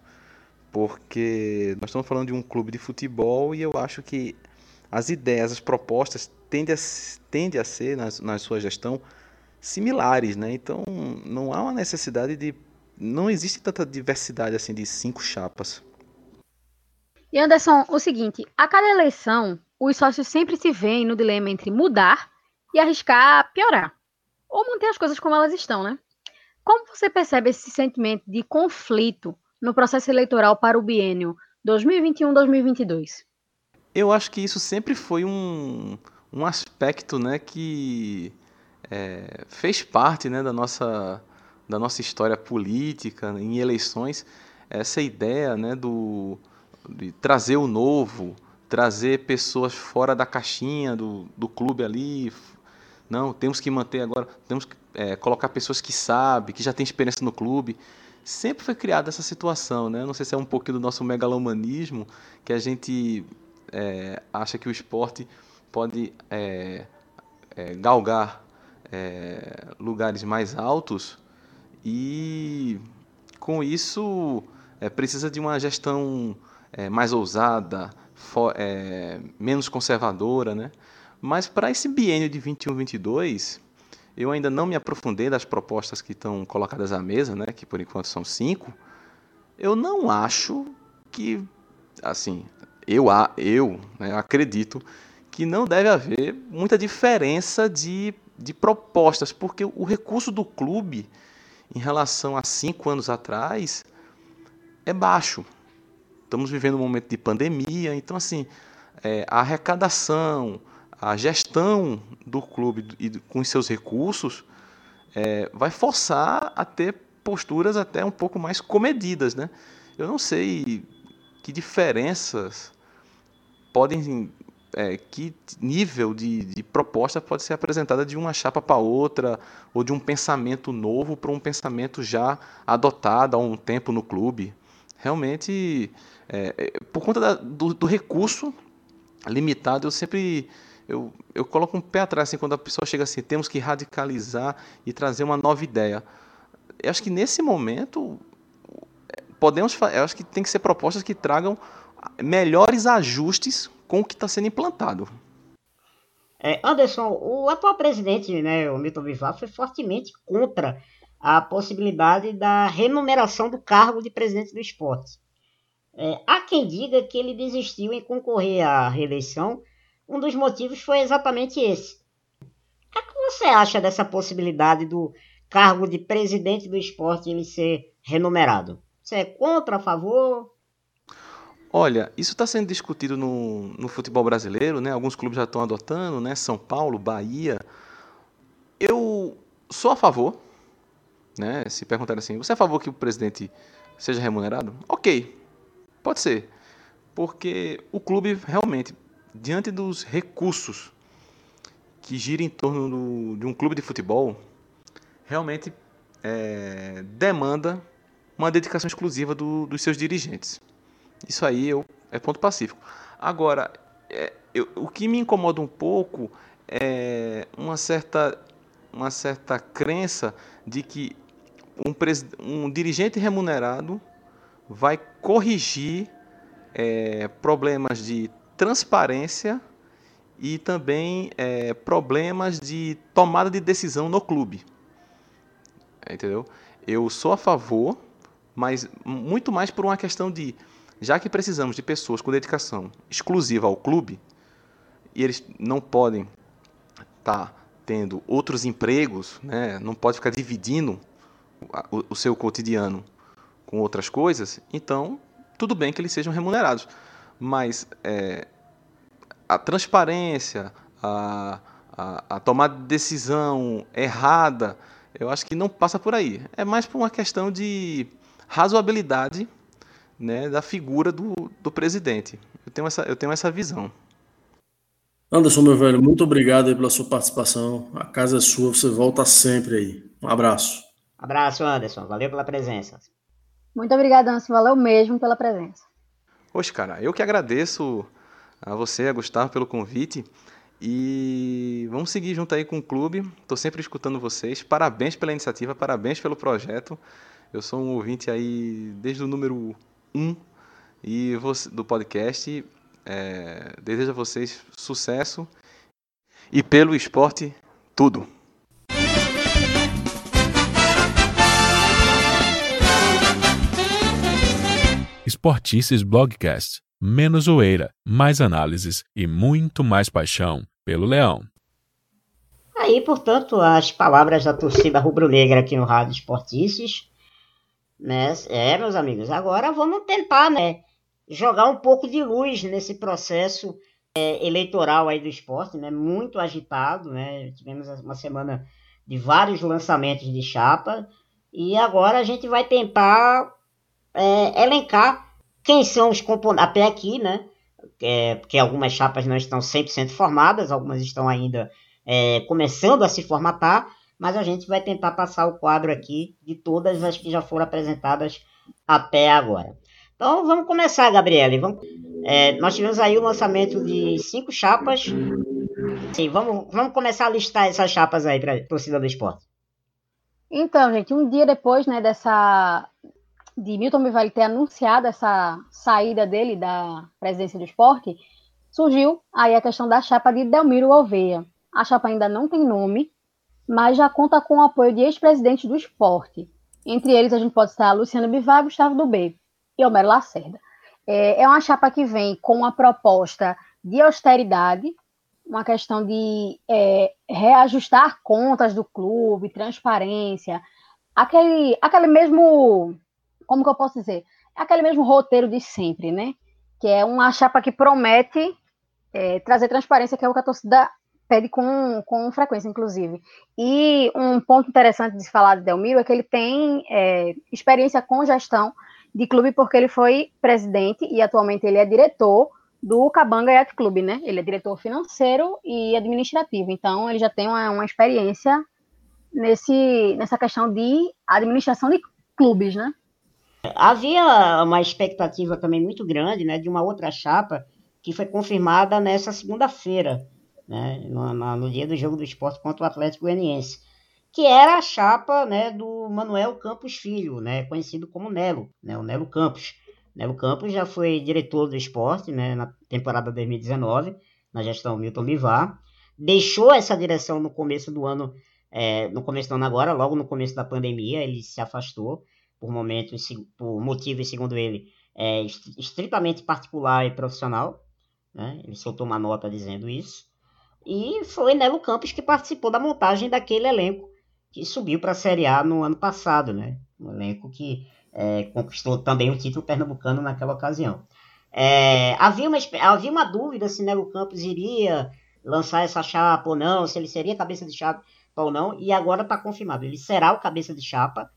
porque nós estamos falando de um clube de futebol e eu acho que as ideias, as propostas tendem a, a ser, na, na sua gestão, similares. Né? Então, não há uma necessidade de. Não existe tanta diversidade assim de cinco chapas. E Anderson, o seguinte: a cada eleição, os sócios sempre se veem no dilema entre mudar e arriscar piorar, ou manter as coisas como elas estão, né? Como você percebe esse sentimento de conflito no processo eleitoral para o biênio 2021-2022? Eu acho que isso sempre foi um, um aspecto né, que é, fez parte né, da, nossa, da nossa história política em eleições, essa ideia né, do, de trazer o novo, trazer pessoas fora da caixinha do, do clube ali. Não, temos que manter agora, temos que é, colocar pessoas que sabem, que já têm experiência no clube. Sempre foi criada essa situação, né? Não sei se é um pouquinho do nosso megalomanismo, que a gente é, acha que o esporte pode é, é, galgar é, lugares mais altos e com isso é, precisa de uma gestão é, mais ousada, for, menos conservadora, né? Mas para esse biênio de 21-22, eu ainda não me aprofundei das propostas que estão colocadas à mesa, né? Que por enquanto são cinco. Eu não acho que assim, eu, eu né, acredito que não deve haver muita diferença de, de propostas, porque o recurso do clube em relação a cinco anos atrás é baixo. Estamos vivendo um momento de pandemia, então assim é, a arrecadação, a gestão do clube e com os seus recursos é, vai forçar a ter posturas até um pouco mais comedidas, né? Eu não sei que diferenças podem é, que nível de, de, proposta pode ser apresentada de uma chapa para outra, ou de um pensamento novo para um pensamento já adotado há um tempo no clube. Realmente, é, é, por conta da, do, do, recurso limitado, eu sempre eu, eu coloco um pé atrás assim, quando a pessoa chega assim, temos que radicalizar e trazer uma nova ideia. Eu acho que nesse momento podemos, eu acho que tem que ser propostas que tragam melhores ajustes com o que está sendo implantado. É, Anderson, o atual presidente, né, o Milton Bivar, foi fortemente contra a possibilidade da remuneração do cargo de presidente do esporte. É, há quem diga que ele desistiu em concorrer à reeleição. Um dos motivos foi exatamente esse. O que, é que você acha dessa possibilidade do cargo de presidente do esporte ele ser remunerado? Você é contra, a favor? Olha, isso está sendo discutido no, no futebol brasileiro, né? Alguns clubes já estão adotando, né? São Paulo, Bahia. Eu sou a favor, né? Se perguntar assim, você é a favor que o presidente seja remunerado? Ok, pode ser, porque o clube realmente, diante dos recursos que gira em torno do, de um clube de futebol, realmente é, demanda uma dedicação exclusiva do, dos seus dirigentes. Isso aí eu, é ponto pacífico. Agora, é, eu, o que me incomoda um pouco é uma certa, uma certa crença de que um, um dirigente remunerado vai corrigir é, problemas de transparência e também é, problemas de tomada de decisão no clube. Entendeu? Eu sou a favor, mas muito mais por uma questão de já que precisamos de pessoas com dedicação exclusiva ao clube, e eles não podem estar tá tendo outros empregos, né? não pode ficar dividindo o, o seu cotidiano com outras coisas, então tudo bem que eles sejam remunerados. Mas é, a transparência, a, a, a tomada de decisão errada, eu acho que não passa por aí. É mais por uma questão de razoabilidade né, da figura do, do presidente. Eu tenho, essa, eu tenho essa visão. Anderson, meu velho, muito obrigado pela sua participação. A casa é sua, você volta sempre aí. Um abraço. Abraço, Anderson. Valeu pela presença. Muito obrigado, Anderson. Valeu mesmo pela presença. Poxa, cara, eu que agradeço a você, a Gustavo, pelo convite. E vamos seguir junto aí com o clube. Estou sempre escutando vocês. Parabéns pela iniciativa, parabéns pelo projeto. Eu sou um ouvinte aí desde o número 1 e você, do podcast. É, desejo a vocês sucesso e pelo esporte, tudo. Esportices Blogcast. Menos zoeira, mais análises e muito mais paixão pelo Leão. Aí, portanto, as palavras da torcida rubro-negra aqui no Rádio Esportices né? É, meus amigos, agora vamos tentar, né? Jogar um pouco de luz nesse processo é, eleitoral aí do esporte, né? Muito agitado, né? Tivemos uma semana de vários lançamentos de chapa e agora a gente vai tentar é, elencar quem são os componentes, até aqui, né? É, porque algumas chapas não estão 100% formadas, algumas estão ainda é, começando a se formatar, mas a gente vai tentar passar o quadro aqui de todas as que já foram apresentadas até agora. Então vamos começar, Gabriele. Vamos, é, nós tivemos aí o lançamento de cinco chapas. Sim, vamos, vamos começar a listar essas chapas aí para a torcida do esporte. Então, gente, um dia depois né, dessa de Milton Bivalli ter anunciado essa saída dele da presidência do esporte, surgiu aí a questão da chapa de Delmiro Alveia. A chapa ainda não tem nome, mas já conta com o apoio de ex-presidentes do esporte. Entre eles, a gente pode citar Luciano Bivar, Gustavo Dubé e Homero Lacerda. É, é uma chapa que vem com uma proposta de austeridade, uma questão de é, reajustar contas do clube, transparência, aquele, aquele mesmo, como que eu posso dizer, aquele mesmo roteiro de sempre, né? Que é uma chapa que promete é, trazer transparência, que é o que a torcida pede com, com frequência, inclusive. E um ponto interessante de falar de Delmiro é que ele tem é, experiência com gestão de clube, porque ele foi presidente e atualmente ele é diretor do Cabanga Yacht Clube, né? Ele é diretor financeiro e administrativo, então ele já tem uma, uma experiência nesse, nessa questão de administração de clubes, né? Havia uma expectativa também muito grande, né, de uma outra chapa que foi confirmada nessa segunda-feira, né, no, no, dia do jogo do esporte contra o Atlético Goianiense, que era a chapa né, do Manuel Campos Filho, né, conhecido como Nelo, né, o Nelo Campos. Nelo Campos já foi diretor do esporte né, na temporada 2019, na gestão Milton Bivar, deixou essa direção no começo do ano, é, no começo do ano agora, logo no começo da pandemia, ele se afastou por momentos, por motivos, segundo ele, é, estritamente particular e profissional, né? Ele soltou uma nota dizendo isso. E foi Nelo Campos que participou da montagem daquele elenco que subiu para a Série A no ano passado, né? Um elenco que é, conquistou também o título pernambucano naquela ocasião. É, havia, uma, havia uma dúvida se Nelo Campos iria lançar essa chapa ou não, se ele seria cabeça de chapa ou não, e agora está confirmado. Ele será o cabeça de chapa.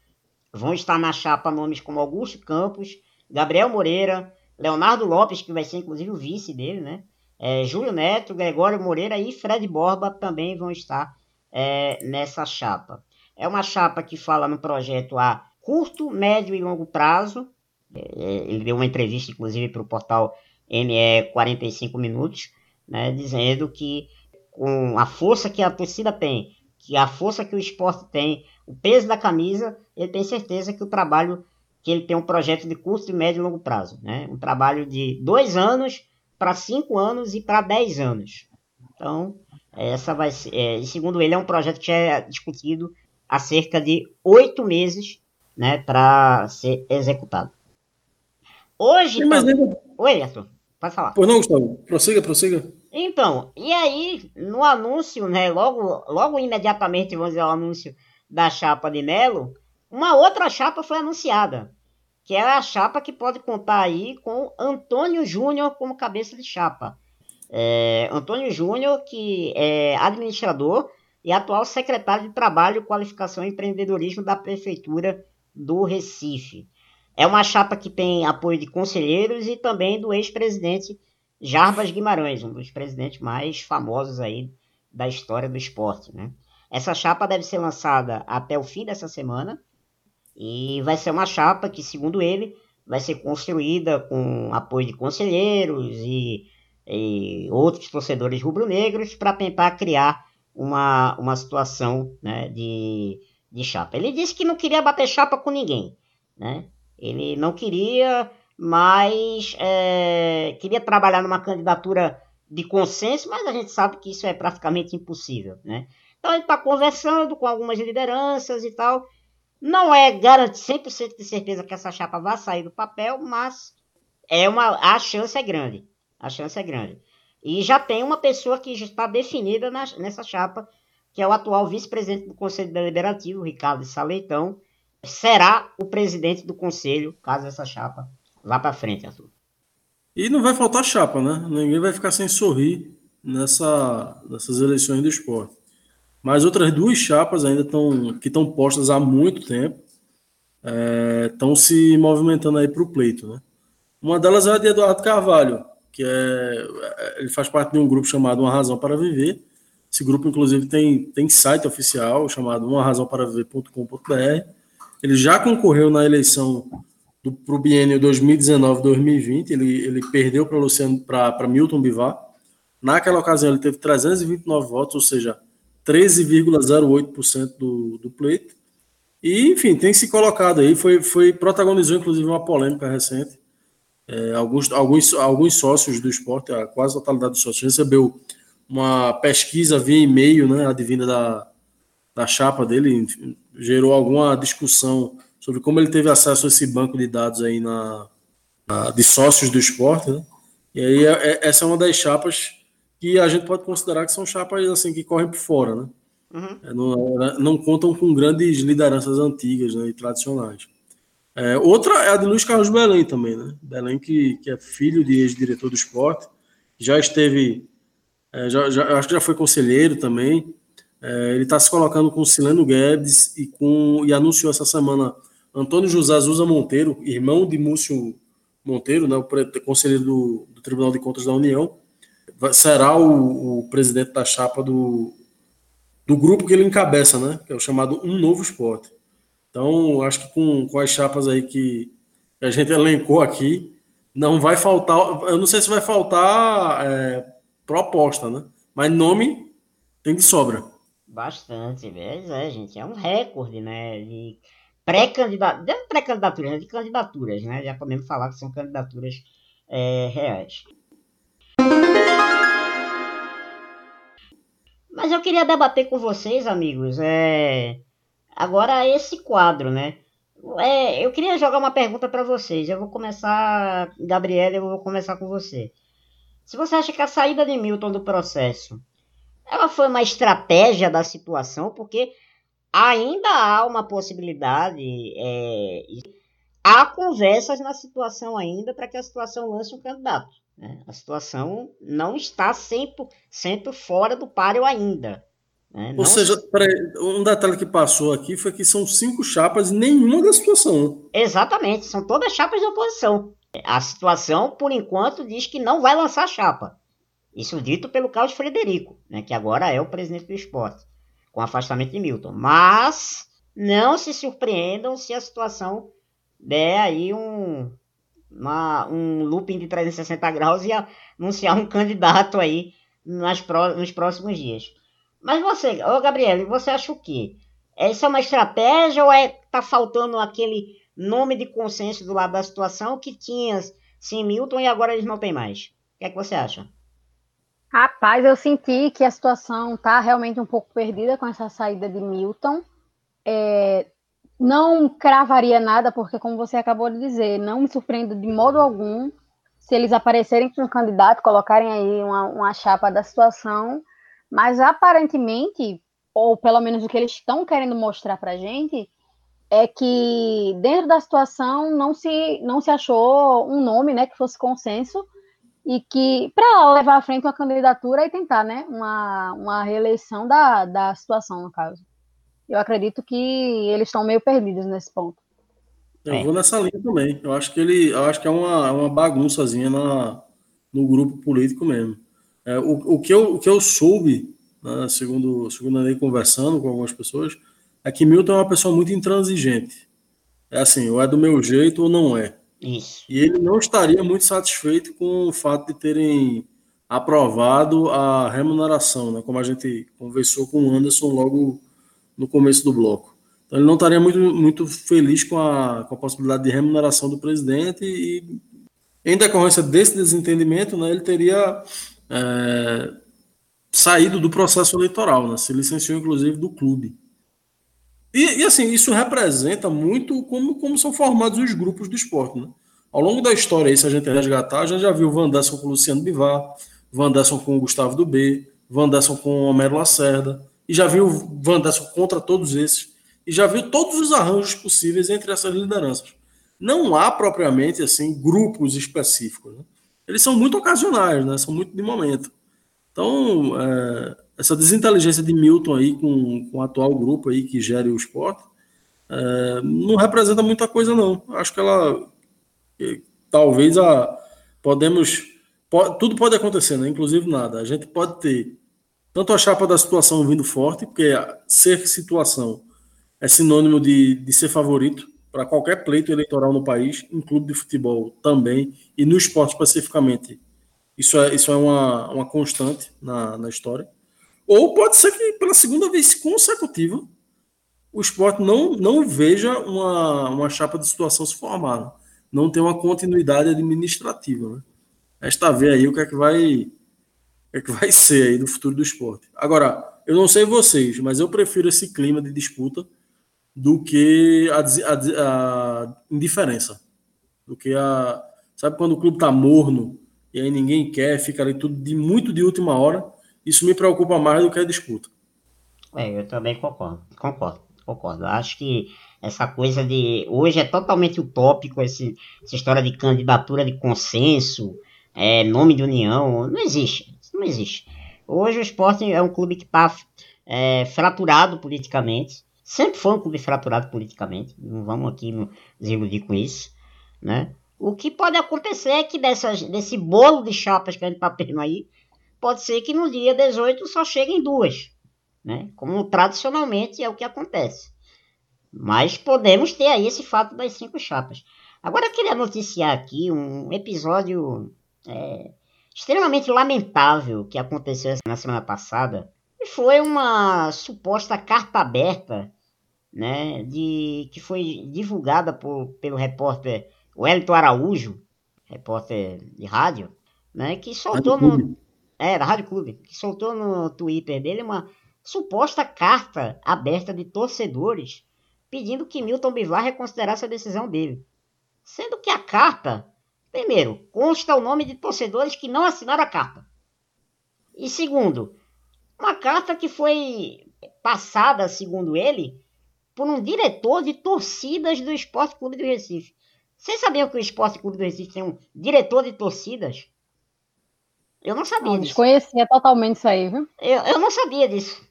Vão estar na chapa nomes como Augusto Campos, Gabriel Moreira, Leonardo Lopes, que vai ser inclusive o vice dele, né? É, Júlio Neto, Gregório Moreira e Fred Borba também vão estar é, nessa chapa. É uma chapa que fala no projeto a curto, médio e longo prazo. É, ele deu uma entrevista, inclusive, para o portal NE 45 Minutos, né, dizendo que com a força que a torcida tem, que a força que o esporte tem, o peso da camisa, ele tem certeza que o trabalho que ele tem um projeto de curto, médio e longo prazo. Né? Um trabalho de dois anos para cinco anos e para dez anos. Então, essa vai ser, é, segundo ele, é um projeto que é discutido há cerca de oito meses né, para ser executado. Hoje. Mas ainda... Oi, Arthur, pode falar. Pois não, Gustavo, prossiga, prossiga. Então, e aí, no anúncio, né, logo, logo imediatamente, vamos dizer, o anúncio da chapa de Melo, uma outra chapa foi anunciada, que é a chapa que pode contar aí com Antônio Júnior como cabeça de chapa. É, Antônio Júnior, que é administrador e atual secretário de Trabalho, Qualificação e Empreendedorismo da Prefeitura do Recife. É uma chapa que tem apoio de conselheiros e também do ex-presidente Jarbas Guimarães, um dos presidentes mais famosos aí da história do esporte. Né? Essa chapa deve ser lançada até o fim dessa semana e vai ser uma chapa que, segundo ele, vai ser construída com apoio de conselheiros e, e outros torcedores rubro-negros para tentar criar uma, uma situação né, de, de chapa. Ele disse que não queria bater chapa com ninguém. Né? Ele não queria, mas é, queria trabalhar numa candidatura de consenso, mas a gente sabe que isso é praticamente impossível. Né? Então ele está conversando com algumas lideranças e tal, não é garantir 100% de certeza que essa chapa vai sair do papel, mas é uma, a chance é grande. A chance é grande. E já tem uma pessoa que já está definida na, nessa chapa, que é o atual vice-presidente do Conselho Deliberativo, Ricardo Saleitão, será o presidente do conselho, caso essa chapa vá para frente, Arthur. E não vai faltar chapa, né? Ninguém vai ficar sem sorrir nessa, nessas eleições do esporte. Mas outras duas chapas ainda estão que estão postas há muito tempo estão é, se movimentando aí para o pleito, né? Uma delas é a de Eduardo Carvalho, que é ele faz parte de um grupo chamado Uma Razão para Viver. Esse grupo, inclusive, tem, tem site oficial chamado uma razão para viver.com.br. Ele já concorreu na eleição para o biênio 2019-2020. Ele, ele perdeu para Luciano para Milton Bivar. Naquela ocasião, ele teve 329 votos, ou seja, 13,08% do, do pleito. E, enfim, tem se colocado aí, foi, foi protagonizou inclusive uma polêmica recente. É, alguns, alguns, alguns sócios do esporte, a quase totalidade dos sócios, recebeu uma pesquisa via e-mail, né, advinda da, da chapa dele, enfim, gerou alguma discussão sobre como ele teve acesso a esse banco de dados aí na, de sócios do esporte, né? E aí é, é, essa é uma das chapas que a gente pode considerar que são chapas assim que correm por fora, né? Uhum. É, não, não, contam com grandes lideranças antigas né, e tradicionais. É, outra é a de Luiz Carlos Belém também, né? Belém que, que é filho de ex-diretor do esporte, já esteve, é, já, já, acho que já foi conselheiro também. É, ele está se colocando com Sileno Guedes e com e anunciou essa semana Antônio José Azusa Monteiro, irmão de Múcio Monteiro, né, o conselheiro do, do Tribunal de Contas da União, será o, o, presidente da chapa do, do grupo que ele encabeça, né, que é o chamado Um Novo Esporte. Então, acho que com, com as chapas aí que a gente elencou aqui, não vai faltar, eu não sei se vai faltar é, proposta, né, mas nome tem de sobra. Bastante, velho, é, gente, é um recorde, né, de pré-candidatura, de pré-candidatura, né, de candidaturas, né? Já podemos falar que são candidaturas é, reais. Mas eu queria debater com vocês, amigos, é, agora esse quadro, né? É, eu queria jogar uma pergunta para vocês. Eu vou começar, Gabriela, eu vou começar com você. Se você acha que a saída de Milton do processo ela foi uma estratégia da situação, porque ainda há uma possibilidade, é, há conversas na situação ainda para que a situação lance um candidato. Né? A situação não está 100%, fora do páreo ainda. Né? Ou seja, um detalhe que passou aqui foi que são cinco chapas nenhuma da situação. Exatamente, são todas chapas de oposição. A situação, por enquanto, diz que não vai lançar chapa. Isso dito pelo Carlos Frederico, né, que agora é o presidente do esporte com afastamento de Milton. Mas não se surpreendam se a situação der aí um, uma, um looping de 360 graus e anunciar um candidato aí nas pro, nos próximos dias. Mas você, ô Gabriel, você acha o quê? Essa é uma estratégia ou é tá faltando aquele nome de consenso do lado da situação que tinha sim Milton e agora eles não tem mais? O que é que você acha? Rapaz, eu senti que a situação está realmente um pouco perdida com essa saída de Milton. É, não cravaria nada, porque, como você acabou de dizer, não me surpreendo de modo algum se eles aparecerem com um candidato, colocarem aí uma, uma chapa da situação, mas aparentemente, ou pelo menos o que eles estão querendo mostrar para a gente, é que dentro da situação não se, não se achou um nome né, que fosse consenso e que para levar à frente uma candidatura e tentar, né, uma, uma reeleição da, da situação, no caso. Eu acredito que eles estão meio perdidos nesse ponto. Eu é. vou nessa linha também. Eu acho que ele, eu acho que é uma, é uma bagunçazinha na, no grupo político mesmo. É, o, o, que eu, o que eu soube, né, segundo, segundo andei conversando com algumas pessoas, é que Milton é uma pessoa muito intransigente. É assim, ou é do meu jeito ou não é. Isso. E ele não estaria muito satisfeito com o fato de terem aprovado a remuneração, né? como a gente conversou com o Anderson logo no começo do bloco. Então ele não estaria muito, muito feliz com a, com a possibilidade de remuneração do presidente e, em decorrência desse desentendimento, né, ele teria é, saído do processo eleitoral, né, se licenciou inclusive do clube. E, e, assim, isso representa muito como, como são formados os grupos do esporte. Né? Ao longo da história, aí, se a gente resgatar, a gente já viu Vanderson com Luciano Bivar, Vanderson com o Gustavo do B, Vanderson com Homero Lacerda, e já viu Vanderson contra todos esses, e já viu todos os arranjos possíveis entre essas lideranças. Não há propriamente assim grupos específicos. Né? Eles são muito ocasionais, né? são muito de momento. Então, é, essa desinteligência de Milton aí com, com o atual grupo aí que gere o esporte é, não representa muita coisa não. Acho que ela talvez a podemos pode, tudo pode acontecer, né? Inclusive nada. A gente pode ter tanto a chapa da situação vindo forte, porque ser situação é sinônimo de, de ser favorito para qualquer pleito eleitoral no país, em clube de futebol também, e no esporte especificamente. Isso é, isso é uma, uma constante na, na história. Ou pode ser que pela segunda vez consecutiva o esporte não, não veja uma, uma chapa de situação se formar. Não tem uma continuidade administrativa. Né? Esta ver aí o que é que vai é que vai ser aí do futuro do esporte. Agora, eu não sei vocês, mas eu prefiro esse clima de disputa do que a, a, a indiferença. Do que a Sabe quando o clube tá morno e aí ninguém quer, fica ali tudo de muito de última hora? Isso me preocupa mais do que a disputa. É, eu também concordo, concordo, concordo. Acho que essa coisa de. Hoje é totalmente utópico esse, essa história de candidatura de consenso, é, nome de união. Não existe. Não existe. Hoje o esporte é um clube que está é, fraturado politicamente. Sempre foi um clube fraturado politicamente. Não vamos aqui nos iludir com isso. Né? O que pode acontecer é que dessas, desse bolo de chapas que a gente está tendo aí, pode ser que no dia 18 só cheguem duas. Né? Como tradicionalmente é o que acontece. Mas podemos ter aí esse fato das cinco chapas. Agora eu queria noticiar aqui um episódio é, extremamente lamentável que aconteceu na semana passada. E foi uma suposta carta aberta né, de, que foi divulgada por, pelo repórter Wellington Araújo, repórter de rádio, né, que soltou no. É, da Rádio Clube, que soltou no Twitter dele uma suposta carta aberta de torcedores pedindo que Milton Bivar reconsiderasse a decisão dele. Sendo que a carta, primeiro, consta o nome de torcedores que não assinaram a carta. E segundo, uma carta que foi passada, segundo ele, por um diretor de torcidas do Esporte Clube do Recife. Vocês sabiam que o Esporte Clube do Recife tem um diretor de torcidas? Eu não sabia não, disso. Desconhecia totalmente isso aí, viu? Eu, eu não sabia disso.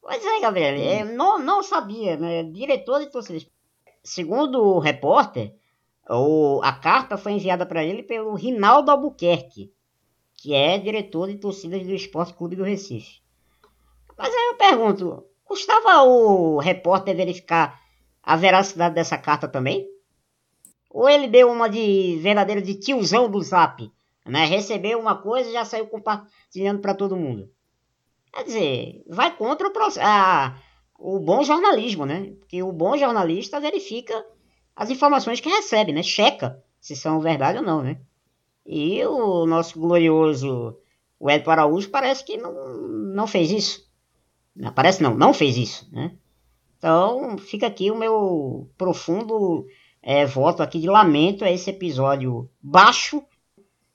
Pois é, Gabriel, é, não, não sabia, né? Diretor de torcidas. Segundo o repórter, o, a carta foi enviada para ele pelo Rinaldo Albuquerque, que é diretor de torcidas do Esporte Clube do Recife. Mas aí eu pergunto, custava o repórter verificar a veracidade dessa carta também? Ou ele deu uma de verdadeiro de tiozão do Zap, né? Recebeu uma coisa e já saiu compartilhando para todo mundo? Quer dizer, vai contra o, a, o bom jornalismo, né? Porque o bom jornalista verifica as informações que recebe, né? Checa se são verdade ou não, né? E o nosso glorioso o Edson Araújo parece que não, não fez isso. Parece não, não fez isso, né? Então fica aqui o meu profundo é, voto aqui de lamento a esse episódio baixo,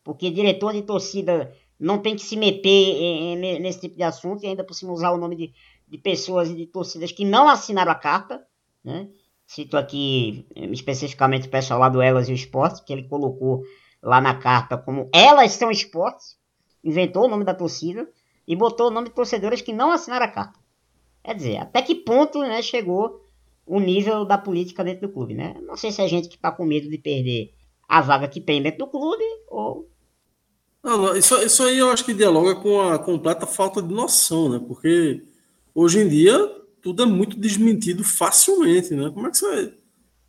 porque diretor de torcida não tem que se meter nesse tipo de assunto e ainda por cima usar o nome de, de pessoas e de torcidas que não assinaram a carta, né? Cito aqui especificamente o pessoal lá do Elas e o Esporte, que ele colocou lá na carta como Elas são esportes, inventou o nome da torcida e botou o nome de torcedoras que não assinaram a carta. Quer dizer, até que ponto né, chegou o nível da política dentro do clube, né? Não sei se é gente que está com medo de perder a vaga que tem dentro do clube ou não, isso, isso aí eu acho que dialoga com a completa falta de noção, né? Porque hoje em dia tudo é muito desmentido facilmente, né? Como é que você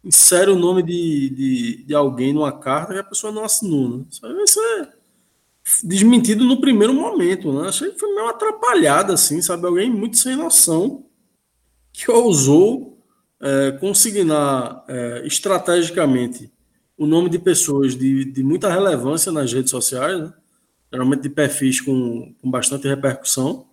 insere o nome de, de, de alguém numa carta e a pessoa não assinou, né? Isso aí vai ser desmentido no primeiro momento, né? Achei que foi meio atrapalhada, assim, sabe? Alguém muito sem noção que ousou é, consignar é, estrategicamente o nome de pessoas de, de muita relevância nas redes sociais, né? geralmente de perfis com, com bastante repercussão,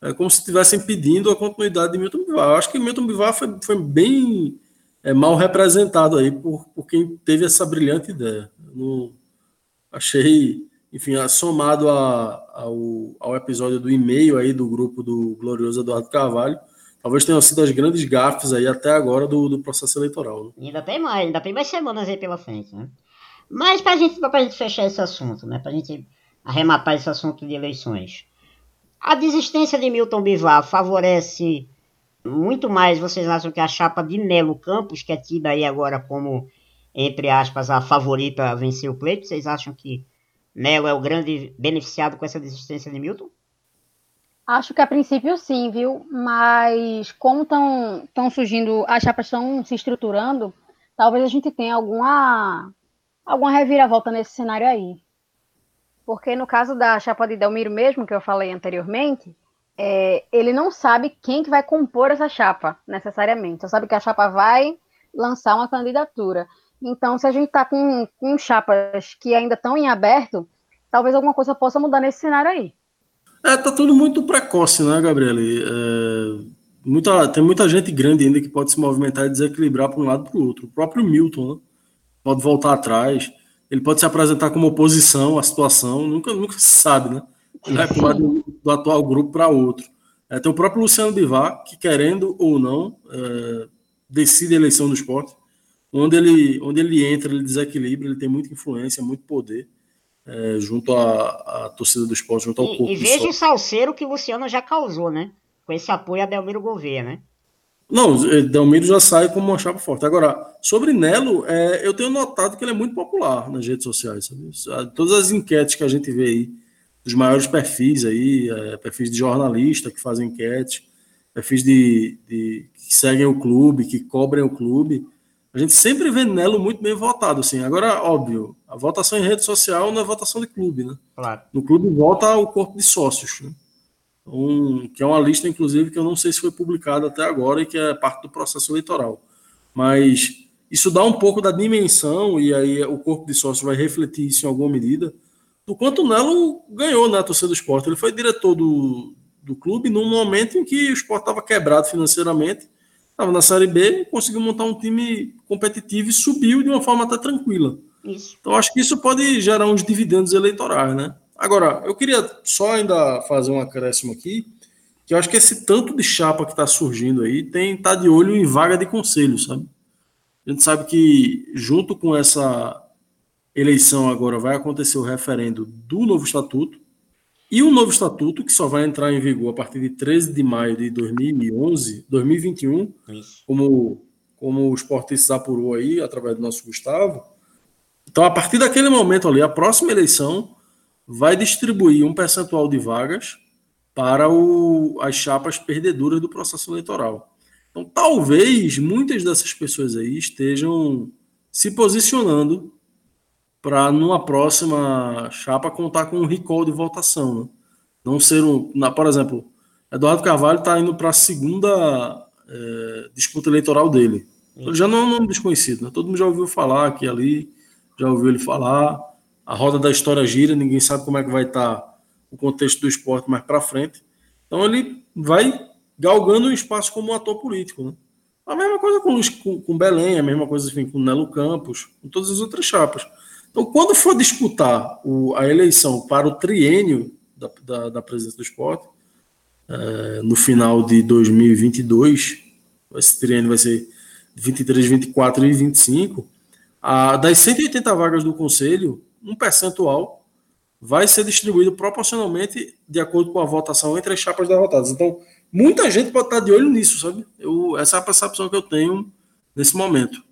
é como se estivessem pedindo a continuidade de Milton Bivar. Eu acho que Milton Bivar foi, foi bem é, mal representado aí por, por quem teve essa brilhante ideia. achei, enfim, somado a, ao, ao episódio do e-mail aí do grupo do glorioso Eduardo Carvalho, talvez tenham sido as grandes gafes aí até agora do, do processo eleitoral. Né? Ainda tem mais, ainda tem mais semanas aí pela frente, né? Mas para gente, a gente fechar esse assunto, né? Para a gente arrematar esse assunto de eleições. A desistência de Milton Bivar favorece muito mais, vocês acham que a chapa de Nelo Campos, que é tida aí agora como, entre aspas, a favorita a vencer o pleito, vocês acham que Nelo é o grande beneficiado com essa desistência de Milton? Acho que a princípio sim, viu? Mas como estão surgindo, as chapas estão se estruturando, talvez a gente tenha alguma, alguma reviravolta nesse cenário aí. Porque no caso da chapa de Delmiro mesmo, que eu falei anteriormente, é, ele não sabe quem que vai compor essa chapa, necessariamente. Só sabe que a chapa vai lançar uma candidatura. Então, se a gente está com, com chapas que ainda estão em aberto, talvez alguma coisa possa mudar nesse cenário aí. É, tá tudo muito precoce, né, Gabriele? É, muita, tem muita gente grande ainda que pode se movimentar e desequilibrar para um lado para o outro. O próprio Milton, né? Pode voltar atrás. Ele pode se apresentar como oposição à situação, nunca, nunca se sabe, né? Ele vai pular do, do atual grupo para outro. É, tem o próprio Luciano Bivar, que querendo ou não, é, decide a eleição do esporte. Onde ele, onde ele entra, ele desequilibra, ele tem muita influência, muito poder é, junto à, à, torcida do esporte, junto ao e, corpo. E veja o salseiro que o Luciano já causou, né? Com esse apoio a Delmiro Gouveia, né? Não, Delmiro já sai como uma chapa forte. Agora, sobre Nelo, é, eu tenho notado que ele é muito popular nas redes sociais. Sabe? Todas as enquetes que a gente vê aí, dos maiores perfis aí, é, perfis de jornalista que fazem enquete, perfis de, de, que seguem o clube, que cobrem o clube, a gente sempre vê Nelo muito bem votado. Assim. Agora, óbvio, a votação em rede social não é votação de clube, né? Claro. No clube vota o corpo de sócios. Né? Um, que é uma lista, inclusive, que eu não sei se foi publicada até agora e que é parte do processo eleitoral. Mas isso dá um pouco da dimensão, e aí o corpo de sócios vai refletir isso em alguma medida, do quanto o Nelo ganhou na torcida do esporte. Ele foi diretor do, do clube num momento em que o esporte estava quebrado financeiramente, estava na Série B, conseguiu montar um time competitivo e subiu de uma forma até tranquila. Isso. Então acho que isso pode gerar uns dividendos eleitorais, né? Agora, eu queria só ainda fazer um acréscimo aqui, que eu acho que esse tanto de chapa que está surgindo aí tem tá de olho em vaga de conselho, sabe? A gente sabe que junto com essa eleição agora vai acontecer o referendo do novo estatuto e o novo estatuto que só vai entrar em vigor a partir de 13 de maio de 2011, 2021, Isso. como como o Esportistas apurou aí através do nosso Gustavo. Então, a partir daquele momento ali, a próxima eleição vai distribuir um percentual de vagas para o, as chapas perdedoras do processo eleitoral. Então, talvez muitas dessas pessoas aí estejam se posicionando para, numa próxima chapa, contar com um recall de votação. Né? Não ser um. Na, por exemplo, Eduardo Carvalho está indo para a segunda é, disputa eleitoral dele. Ele já não é um nome desconhecido, né? todo mundo já ouviu falar aqui ali, já ouviu ele falar a roda da história gira, ninguém sabe como é que vai estar tá o contexto do esporte mais para frente. Então ele vai galgando um espaço como um ator político. Né? A mesma coisa com, com, com Belém, a mesma coisa enfim, com Nelo Campos, com todas as outras chapas. Então, quando for disputar o, a eleição para o triênio da, da, da presidência do esporte, é, no final de 2022, esse triênio vai ser 23, 24 e 25, a, das 180 vagas do conselho, um percentual vai ser distribuído proporcionalmente de acordo com a votação entre as chapas derrotadas. Então, muita gente pode estar de olho nisso, sabe? Eu, essa é a percepção que eu tenho nesse momento.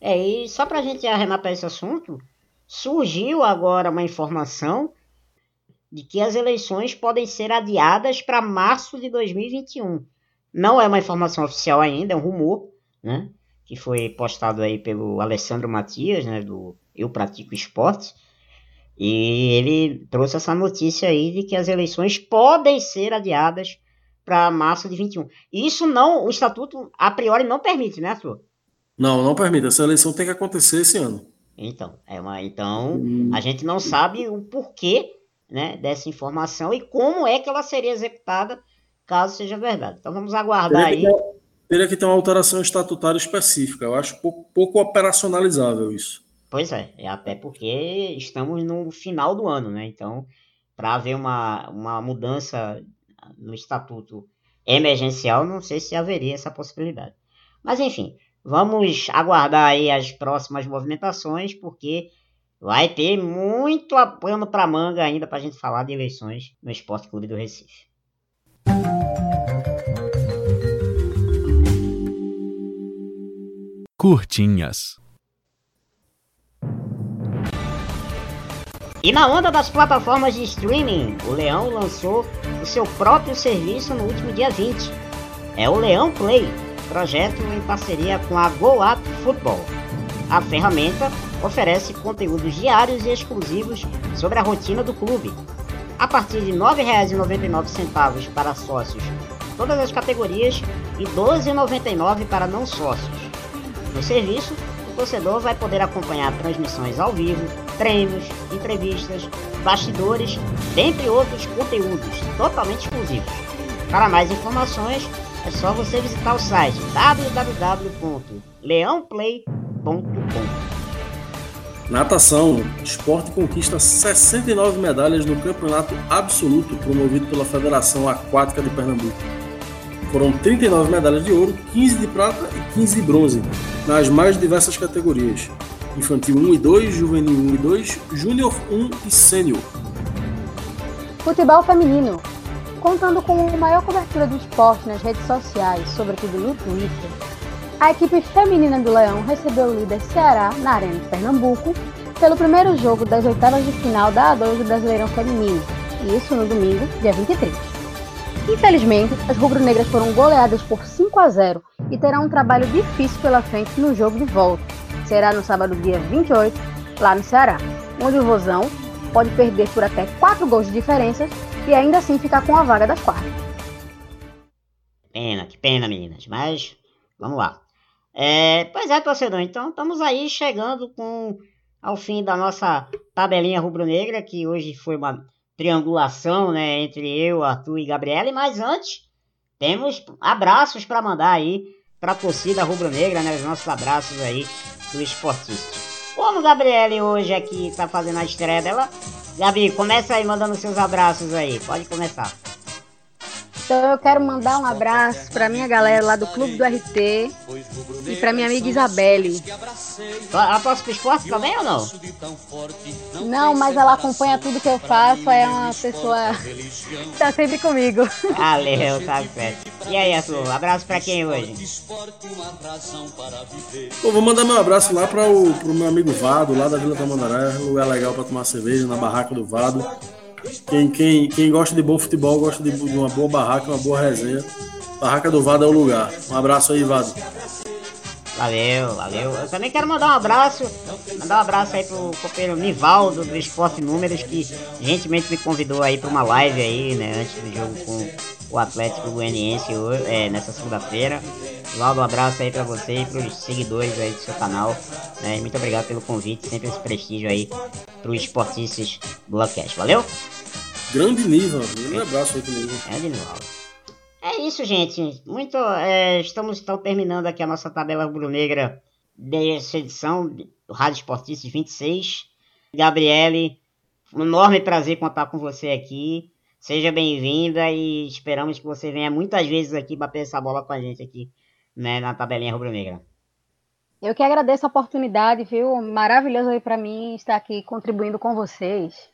É, e só para a gente arrematar esse assunto, surgiu agora uma informação de que as eleições podem ser adiadas para março de 2021. Não é uma informação oficial ainda, é um rumor, né? Que foi postado aí pelo Alessandro Matias, né? Do eu pratico esporte. E ele trouxe essa notícia aí de que as eleições podem ser adiadas para março de 21. Isso não, o estatuto a priori não permite, né, Arthur? Não, não permite. Essa eleição tem que acontecer esse ano. Então, é uma, então hum. a gente não sabe o porquê né, dessa informação e como é que ela seria executada caso seja verdade. Então vamos aguardar teria aí. Teria que ter uma alteração estatutária específica. Eu acho pouco, pouco operacionalizável isso. Pois é, é até porque estamos no final do ano, né? Então, para haver uma, uma mudança no estatuto emergencial, não sei se haveria essa possibilidade. Mas enfim, vamos aguardar aí as próximas movimentações, porque vai ter muito pano para manga ainda para a gente falar de eleições no Esporte Clube do Recife. Curtinhas. E na onda das plataformas de streaming, o Leão lançou o seu próprio serviço no último dia 20. É o Leão Play, projeto em parceria com a GoUp Football. A ferramenta oferece conteúdos diários e exclusivos sobre a rotina do clube. A partir de R$ 9,99 para sócios, todas as categorias, e R$ 12,99 para não sócios. No serviço, o torcedor vai poder acompanhar transmissões ao vivo, treinos, entrevistas, bastidores, dentre outros conteúdos totalmente exclusivos. Para mais informações, é só você visitar o site www.leãoplay.com. Natação, esporte conquista 69 medalhas no campeonato absoluto promovido pela Federação Aquática de Pernambuco. Foram 39 medalhas de ouro, 15 de prata e 15 de bronze, nas mais diversas categorias: infantil 1 e 2, juvenil 1 e 2, júnior 1 e sênior. Futebol feminino. Contando com a maior cobertura do esporte nas redes sociais, sobretudo no Twitter, a equipe feminina do Leão recebeu o líder Ceará na Arena de Pernambuco pelo primeiro jogo das oitavas de final da A2 do Brasileirão Feminino, isso no domingo, dia 23. Infelizmente, as rubro-negras foram goleadas por 5 a 0 e terão um trabalho difícil pela frente no jogo de volta. Será no sábado, dia 28, lá no Ceará, onde o Rosão pode perder por até 4 gols de diferença e ainda assim ficar com a vaga das quartas. Pena, que pena, meninas. Mas vamos lá. É, pois é, torcedor. Então estamos aí chegando com ao fim da nossa tabelinha rubro-negra, que hoje foi uma triangulação né, entre eu, Arthur e Gabriele. Mas antes, temos abraços para mandar aí para a torcida rubro-negra, né? Os nossos abraços aí do esportista. Como Gabriele hoje aqui está fazendo a estreia dela, Gabi, começa aí mandando seus abraços aí. Pode começar. Então eu quero mandar um abraço para minha galera lá do Clube do RT e para minha amiga Isabelle. Ela torce pro esporte também ou não? Não, mas ela acompanha tudo que eu faço, é uma pessoa que tá sempre comigo. Valeu, tá certo. E aí, Arthur, abraço pra quem hoje? Pô, vou mandar meu abraço lá para o pro meu amigo Vado, lá da Vila Tamandaré, lugar legal para tomar cerveja, na barraca do Vado. Quem, quem, quem gosta de bom futebol gosta de, de uma boa barraca, uma boa resenha. Barraca do Vado é o lugar. Um abraço aí, Vado. Valeu, valeu. Eu também quero mandar um abraço, mandar um abraço aí pro companheiro Nivaldo do Esporte Números, que gentilmente me convidou aí para uma live aí, né, antes do jogo com o Atlético Goianiense é, nessa segunda-feira. Nivaldo, um abraço aí para você e pros seguidores aí do seu canal. Né, muito obrigado pelo convite, sempre esse prestígio aí pro Esportistas Blockcast. Valeu? Grande nível, um abraço aí nível. É de Nivaldo. É isso, gente. Muito. É, estamos então terminando aqui a nossa tabela rubro-negra dessa edição do Rádio Esportistas 26. Gabriele, um enorme prazer contar com você aqui. Seja bem-vinda e esperamos que você venha muitas vezes aqui bater essa bola com a gente aqui, né, na tabelinha rubro-negra. Eu que agradeço a oportunidade, viu? Maravilhoso aí para mim estar aqui contribuindo com vocês.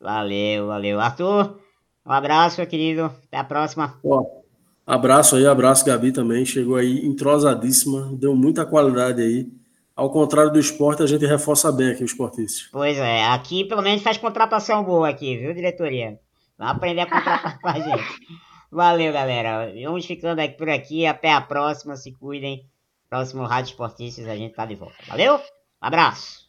Valeu, valeu. Arthur, um abraço, meu querido. Até a próxima. Ó, abraço aí, abraço, Gabi também. Chegou aí entrosadíssima, deu muita qualidade aí. Ao contrário do esporte, a gente reforça bem aqui o esportista. Pois é, aqui pelo menos faz contratação boa aqui, viu, diretoria? Vamos aprender a contratar com a gente. Valeu, galera. Vamos ficando aqui por aqui. Até a próxima. Se cuidem. Próximo Rádio Esportistas, a gente tá de volta. Valeu? abraço.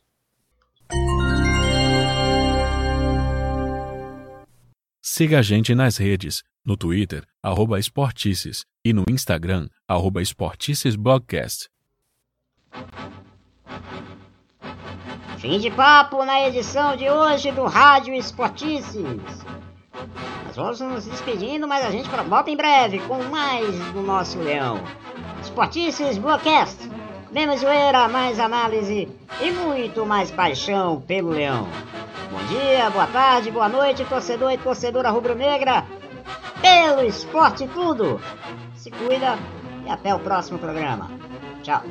Siga a gente nas redes, no Twitter, arroba Esportices, e no Instagram, arroba Esporticesblogcast. Fim de papo na edição de hoje do Rádio Esportices. Nós vamos nos despedindo, mas a gente volta em breve com mais do nosso leão. Esportices Blogcast. Menos zoeira, mais análise e muito mais paixão pelo leão. Bom dia, boa tarde, boa noite, torcedor e torcedora rubro-negra. Pelo esporte tudo. Se cuida e até o próximo programa. Tchau.